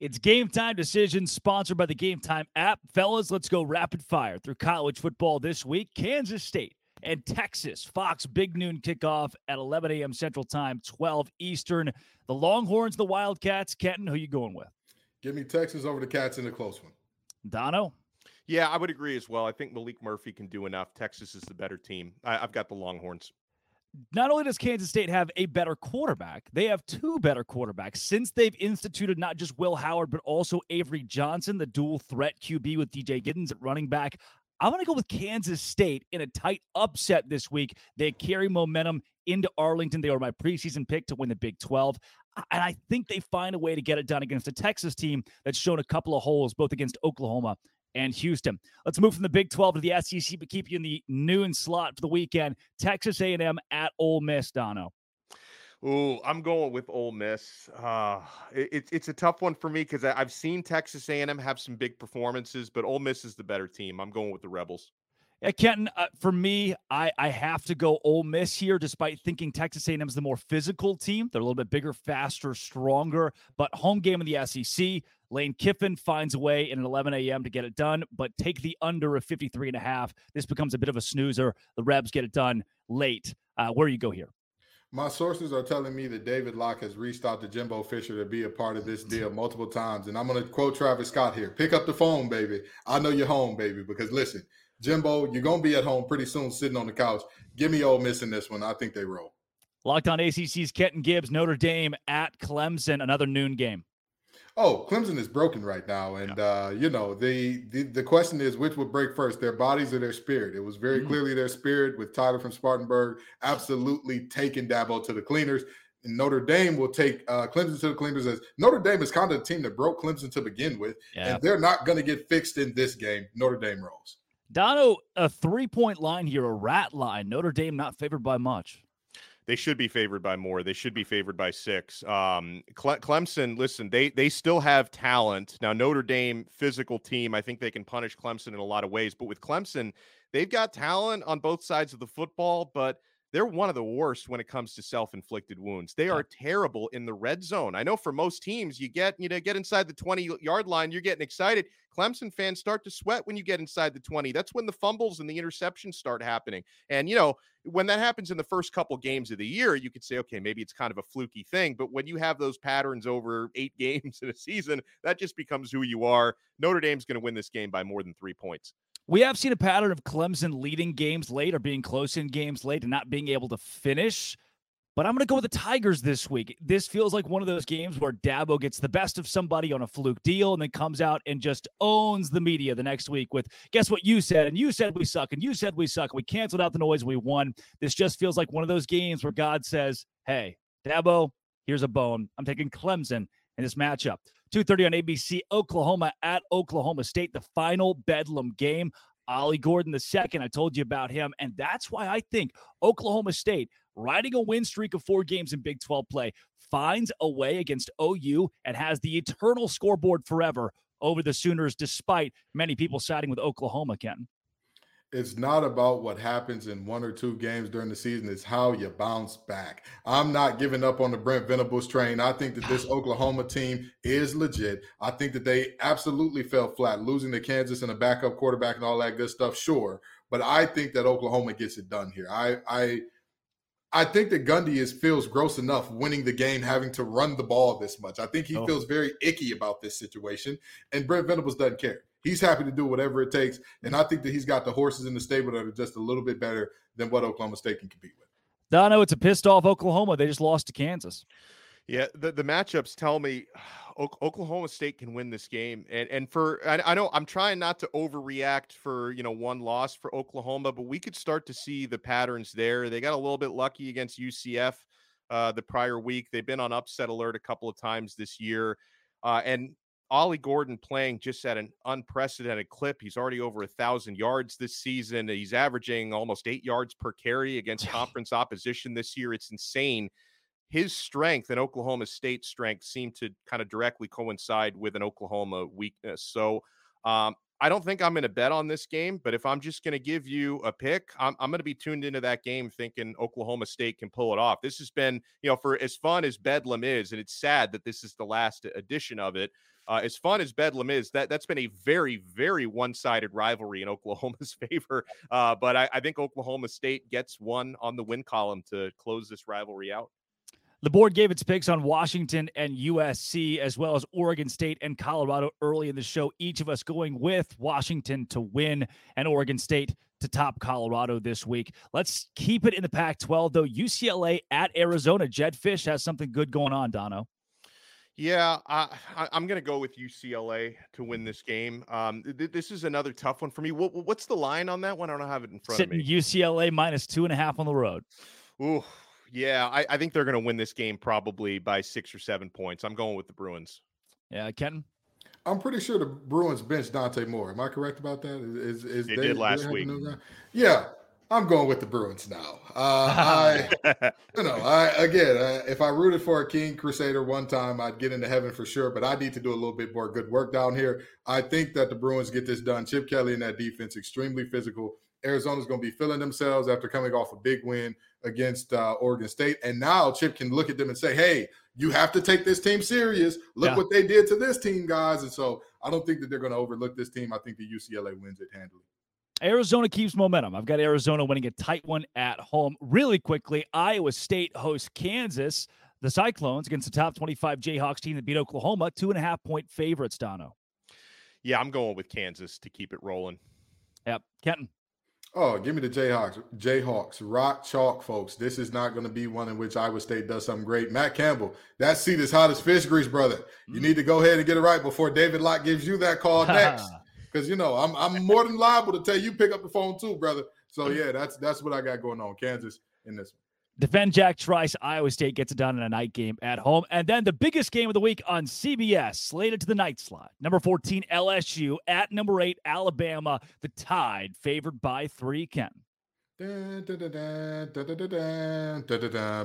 It's Game Time Decisions sponsored by the Game Time app. Fellas, let's go rapid fire through college football this week. Kansas State and Texas. Fox Big Noon kickoff at 11 a.m. Central Time, 12 Eastern. The Longhorns, the Wildcats. Kenton, who you going with? Give me Texas over the Cats in a close one. Dono? Yeah, I would agree as well. I think Maalik Murphy can do enough. Texas is the better team. I, I've got the Longhorns. Not only does Kansas State have a better quarterback, they have two better quarterbacks since they've instituted not just Will Howard, but also Avery Johnson, the dual threat QB with DJ Giddens at running back. I'm going to go with Kansas State in a tight upset this week. They carry momentum into Arlington. They were my preseason pick to win the Big 12. And I think they find a way to get it done against a Texas team that's shown a couple of holes, both against Oklahoma and Houston. Let's move from the Big 12 to the SEC, but keep you in the noon slot for the weekend. Texas A&M at Ole Miss, Dono. Ooh, I'm going with Ole Miss. Uh, it, it's it's a tough one for me because I've seen Texas A&M have some big performances, but Ole Miss is the better team. I'm going with the Rebels. Yeah, Kenton, uh, for me, I, I have to go Ole Miss here, despite thinking Texas A&M is the more physical team. They're a little bit bigger, faster, stronger, but home game in the SEC. Lane Kiffin finds a way in an 11 a.m. to get it done, but take the under of 53 and a half. This becomes a bit of a snoozer. The Rebs get it done late. Uh, where you go here? My sources are telling me that David Locke has reached out to Jimbo Fisher to be a part of this deal multiple times. And I'm going to quote Travis Scott here pick up the phone, baby. I know you're home, baby. Because listen, Jimbo, you're going to be at home pretty soon sitting on the couch. Give me Ole Miss in this one. I think they roll. Locked on ACC's Kenton Gibbs, Notre Dame at Clemson, another noon game. Oh, Clemson is broken right now, and yeah. uh, you know the, the the question is which would break first, their bodies or their spirit. It was very mm-hmm. clearly their spirit with Tyler from Spartanburg absolutely taking Dabo to the cleaners. And Notre Dame will take uh, Clemson to the cleaners as Notre Dame is kind of the team that broke Clemson to begin with, yeah. and they're not going to get fixed in this game. Notre Dame rolls. Dono, a three point line here, a rat line. Notre Dame not favored by much They should be favored by more. They should be favored by six. Um, Cle- Clemson, listen, they they still have talent. Now Notre Dame, physical team. I think they can punish Clemson in a lot of ways. But with Clemson, they've got talent on both sides of the football, but they're one of the worst when it comes to self-inflicted wounds. They are terrible in the red zone. I know for most teams, you get you know get inside the 20 yard line, you're getting excited. Clemson fans start to sweat when you get inside the 20. That's when the fumbles and the interceptions start happening. And you know, when that happens in the first couple games of the year, you could say, okay, maybe it's kind of a fluky thing. But when you have those patterns over [LAUGHS] eight games in a season, that just becomes who you are. Notre Dame's going to win this game by more than three points. We have seen a pattern of Clemson leading games late or being close in games late and not being able to finish. But I'm going to go with the Tigers this week. This feels like one of those games where Dabo gets the best of somebody on a fluke deal and then comes out and just owns the media the next week with, guess what you said? And you said we suck. And you said we suck. We canceled out the noise. We won. This just feels like one of those games where God says, hey, Dabo, here's a bone. I'm taking Clemson in this matchup. 2:30 on ABC, Oklahoma at Oklahoma State, the final Bedlam game. Ollie Gordon the second, I told you about him, and that's why I think Oklahoma State, riding a win streak of four games in Big 12 play, finds a way against OU and has the eternal scoreboard forever over the Sooners, despite many people siding with Oklahoma. Ken it's not about what happens in one or two games during the season. It's how you bounce back. I'm not giving up on the Brent Venables train. I think that this Oklahoma team is legit. I think that they absolutely fell flat, losing to Kansas and a backup quarterback and all that good stuff. Sure, but I think that Oklahoma gets it done here. I I I think that Gundy is feels gross enough winning the game, having to run the ball this much. I think he oh. feels very icky about this situation, and Brent Venables doesn't care he's happy to do whatever it takes. And I think that he's got the horses in the stable that are just a little bit better than what Oklahoma State can compete with. Dono, it's a pissed off Oklahoma. They just lost to Kansas. Yeah, the, the matchups tell me [SIGHS] Oklahoma State can win this game, and and for I, I, know I'm trying not to overreact for you know one loss for Oklahoma, but we could start to see the patterns there. They got a little bit lucky against UCF uh, the prior week. They've been on upset alert a couple of times this year, uh, and Ollie Gordon playing just at an unprecedented clip. He's already over a thousand yards this season. He's averaging almost eight yards per carry against [LAUGHS] conference opposition this year. It's insane. His strength and Oklahoma State's strength seem to kind of directly coincide with an Oklahoma weakness. So um, I don't think I'm going to bet on this game, but if I'm just going to give you a pick, I'm, I'm going to be tuned into that game thinking Oklahoma State can pull it off. This has been, you know, for as fun as Bedlam is, and it's sad that this is the last edition of it. Uh, as fun as Bedlam is, that that's been a very, very one-sided rivalry in [LAUGHS] Oklahoma's favor. Uh, but I, I think Oklahoma State gets one on the win column to close this rivalry out. The board gave its picks on Washington and USC, as well as Oregon State and Colorado early in the show. Each of us going with Washington to win and Oregon State to top Colorado this week. Let's keep it in the Pac 12, though. UCLA at Arizona. Jedd Fisch has something good going on, Dono. Yeah, I, am going to go with UCLA to win this game. Um, th- this is another tough one for me. What, what's the line on that one? I don't have it in front Sitting of me. UCLA minus two and a half on the road. Ooh, yeah, I, I think they're going to win this game probably by six or seven points. I'm going with the Bruins. Yeah, Ken. I'm pretty sure the Bruins bench Dante Moore. Am I correct about that? Is, is they, they did last week? Yeah, I'm going with the Bruins now. Uh, [LAUGHS] I, you know, I again, uh, if I rooted for a King Crusader one time, I'd get into heaven for sure. But I need to do a little bit more good work down here. I think that the Bruins get this done. Chip Kelly and that defense extremely physical. Arizona's going to be feeling themselves after coming off a big win against uh, Oregon State. And now Chip can look at them and say, hey, you have to take this team serious. Look yeah. what they did to this team, guys. And so I don't think that they're going to overlook this team. I think the UCLA wins it handily. Arizona keeps momentum. I've got Arizona winning a tight one at home. Really quickly, Iowa State hosts Kansas. The Cyclones against the top 25 Jayhawks team that beat Oklahoma, two and a half point favorites, Dono. Yeah, I'm going with Kansas to keep it rolling. Yep. Kenton. Oh, give me the Jayhawks. Jayhawks, rock chalk, folks. This is not going to be one in which Iowa State does something great. Matt Campbell, that seat is hot as fish grease, brother. You mm. need to go ahead and get it right before David Locke gives you that call next. [LAUGHS] because you know I'm I'm more than liable to tell you pick up the phone too, brother. So yeah, that's that's what I got going on. Kansas in this one. Defend Jack Trice. Iowa State gets it done in a night game at home. And then the biggest game of the week on CBS, slated to the night slot. Number 14, LSU at number eight, Alabama. The tide favored by three, Ken.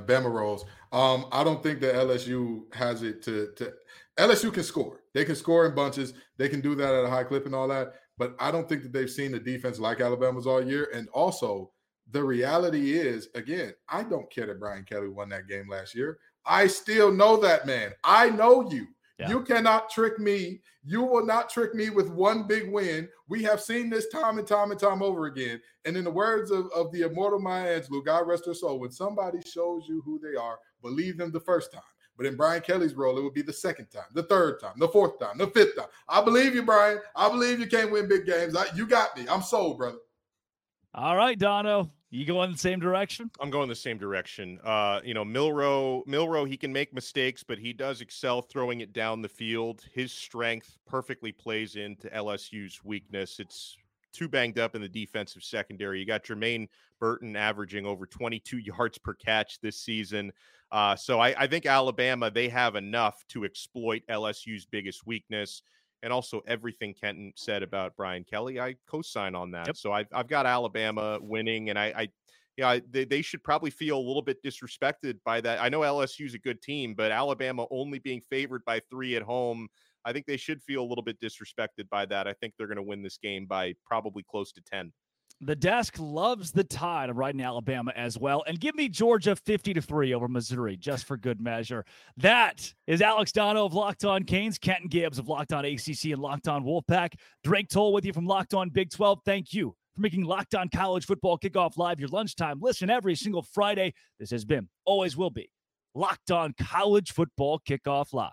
Bama rolls. Um, I don't think that LSU has it to to LSU can score. They can score in bunches. They can do that at a high clip and all that. But I don't think that they've seen the defense like Alabama's all year. And also, the reality is, again, I don't care that Brian Kelly won that game last year. I still know that man. I know you. Yeah. You cannot trick me. You will not trick me with one big win. We have seen this time and time and time over again. And in the words of, of the immortal Maya Angelou, God rest her soul, when somebody shows you who they are, believe them the first time. But in Brian Kelly's role, it would be the second time, the third time, the fourth time, the fifth time. I believe you, Brian. I believe you can't win big games. I, you got me. I'm sold, brother. All right, Dono. You going in the same direction? I'm going the same direction. Uh, you know, Milroe, Milroe, he can make mistakes, but he does excel throwing it down the field. His strength perfectly plays into LSU's weakness. It's too banged up in the defensive secondary. You got Jermaine Burton averaging over 22 [LAUGHS] yards per catch this season. Uh, so I, I think Alabama, they have enough to exploit LSU's biggest weakness and also everything Kenton said about Brian Kelly, I co-sign on that. Yep. So I've I've got Alabama winning, and I, I yeah, I, they they should probably feel a little bit disrespected by that. I know LSU's a good team, but Alabama only being favored by three at home, I think they should feel a little bit disrespected by that. I think they're going to win this game by probably close to ten. The desk loves the tide of riding Alabama as well. And give me Georgia 50 to 3 over Missouri, just for good measure. That is Alex Dono of Locked On Canes, Kenton Gibbs of Locked On ACC and Locked On Wolfpack. Drake Toll with you from Locked On Big 12. Thank you for making Locked On College Football Kickoff Live your lunchtime. Listen every single Friday. This has been, always will be, Locked On College Football Kickoff Live.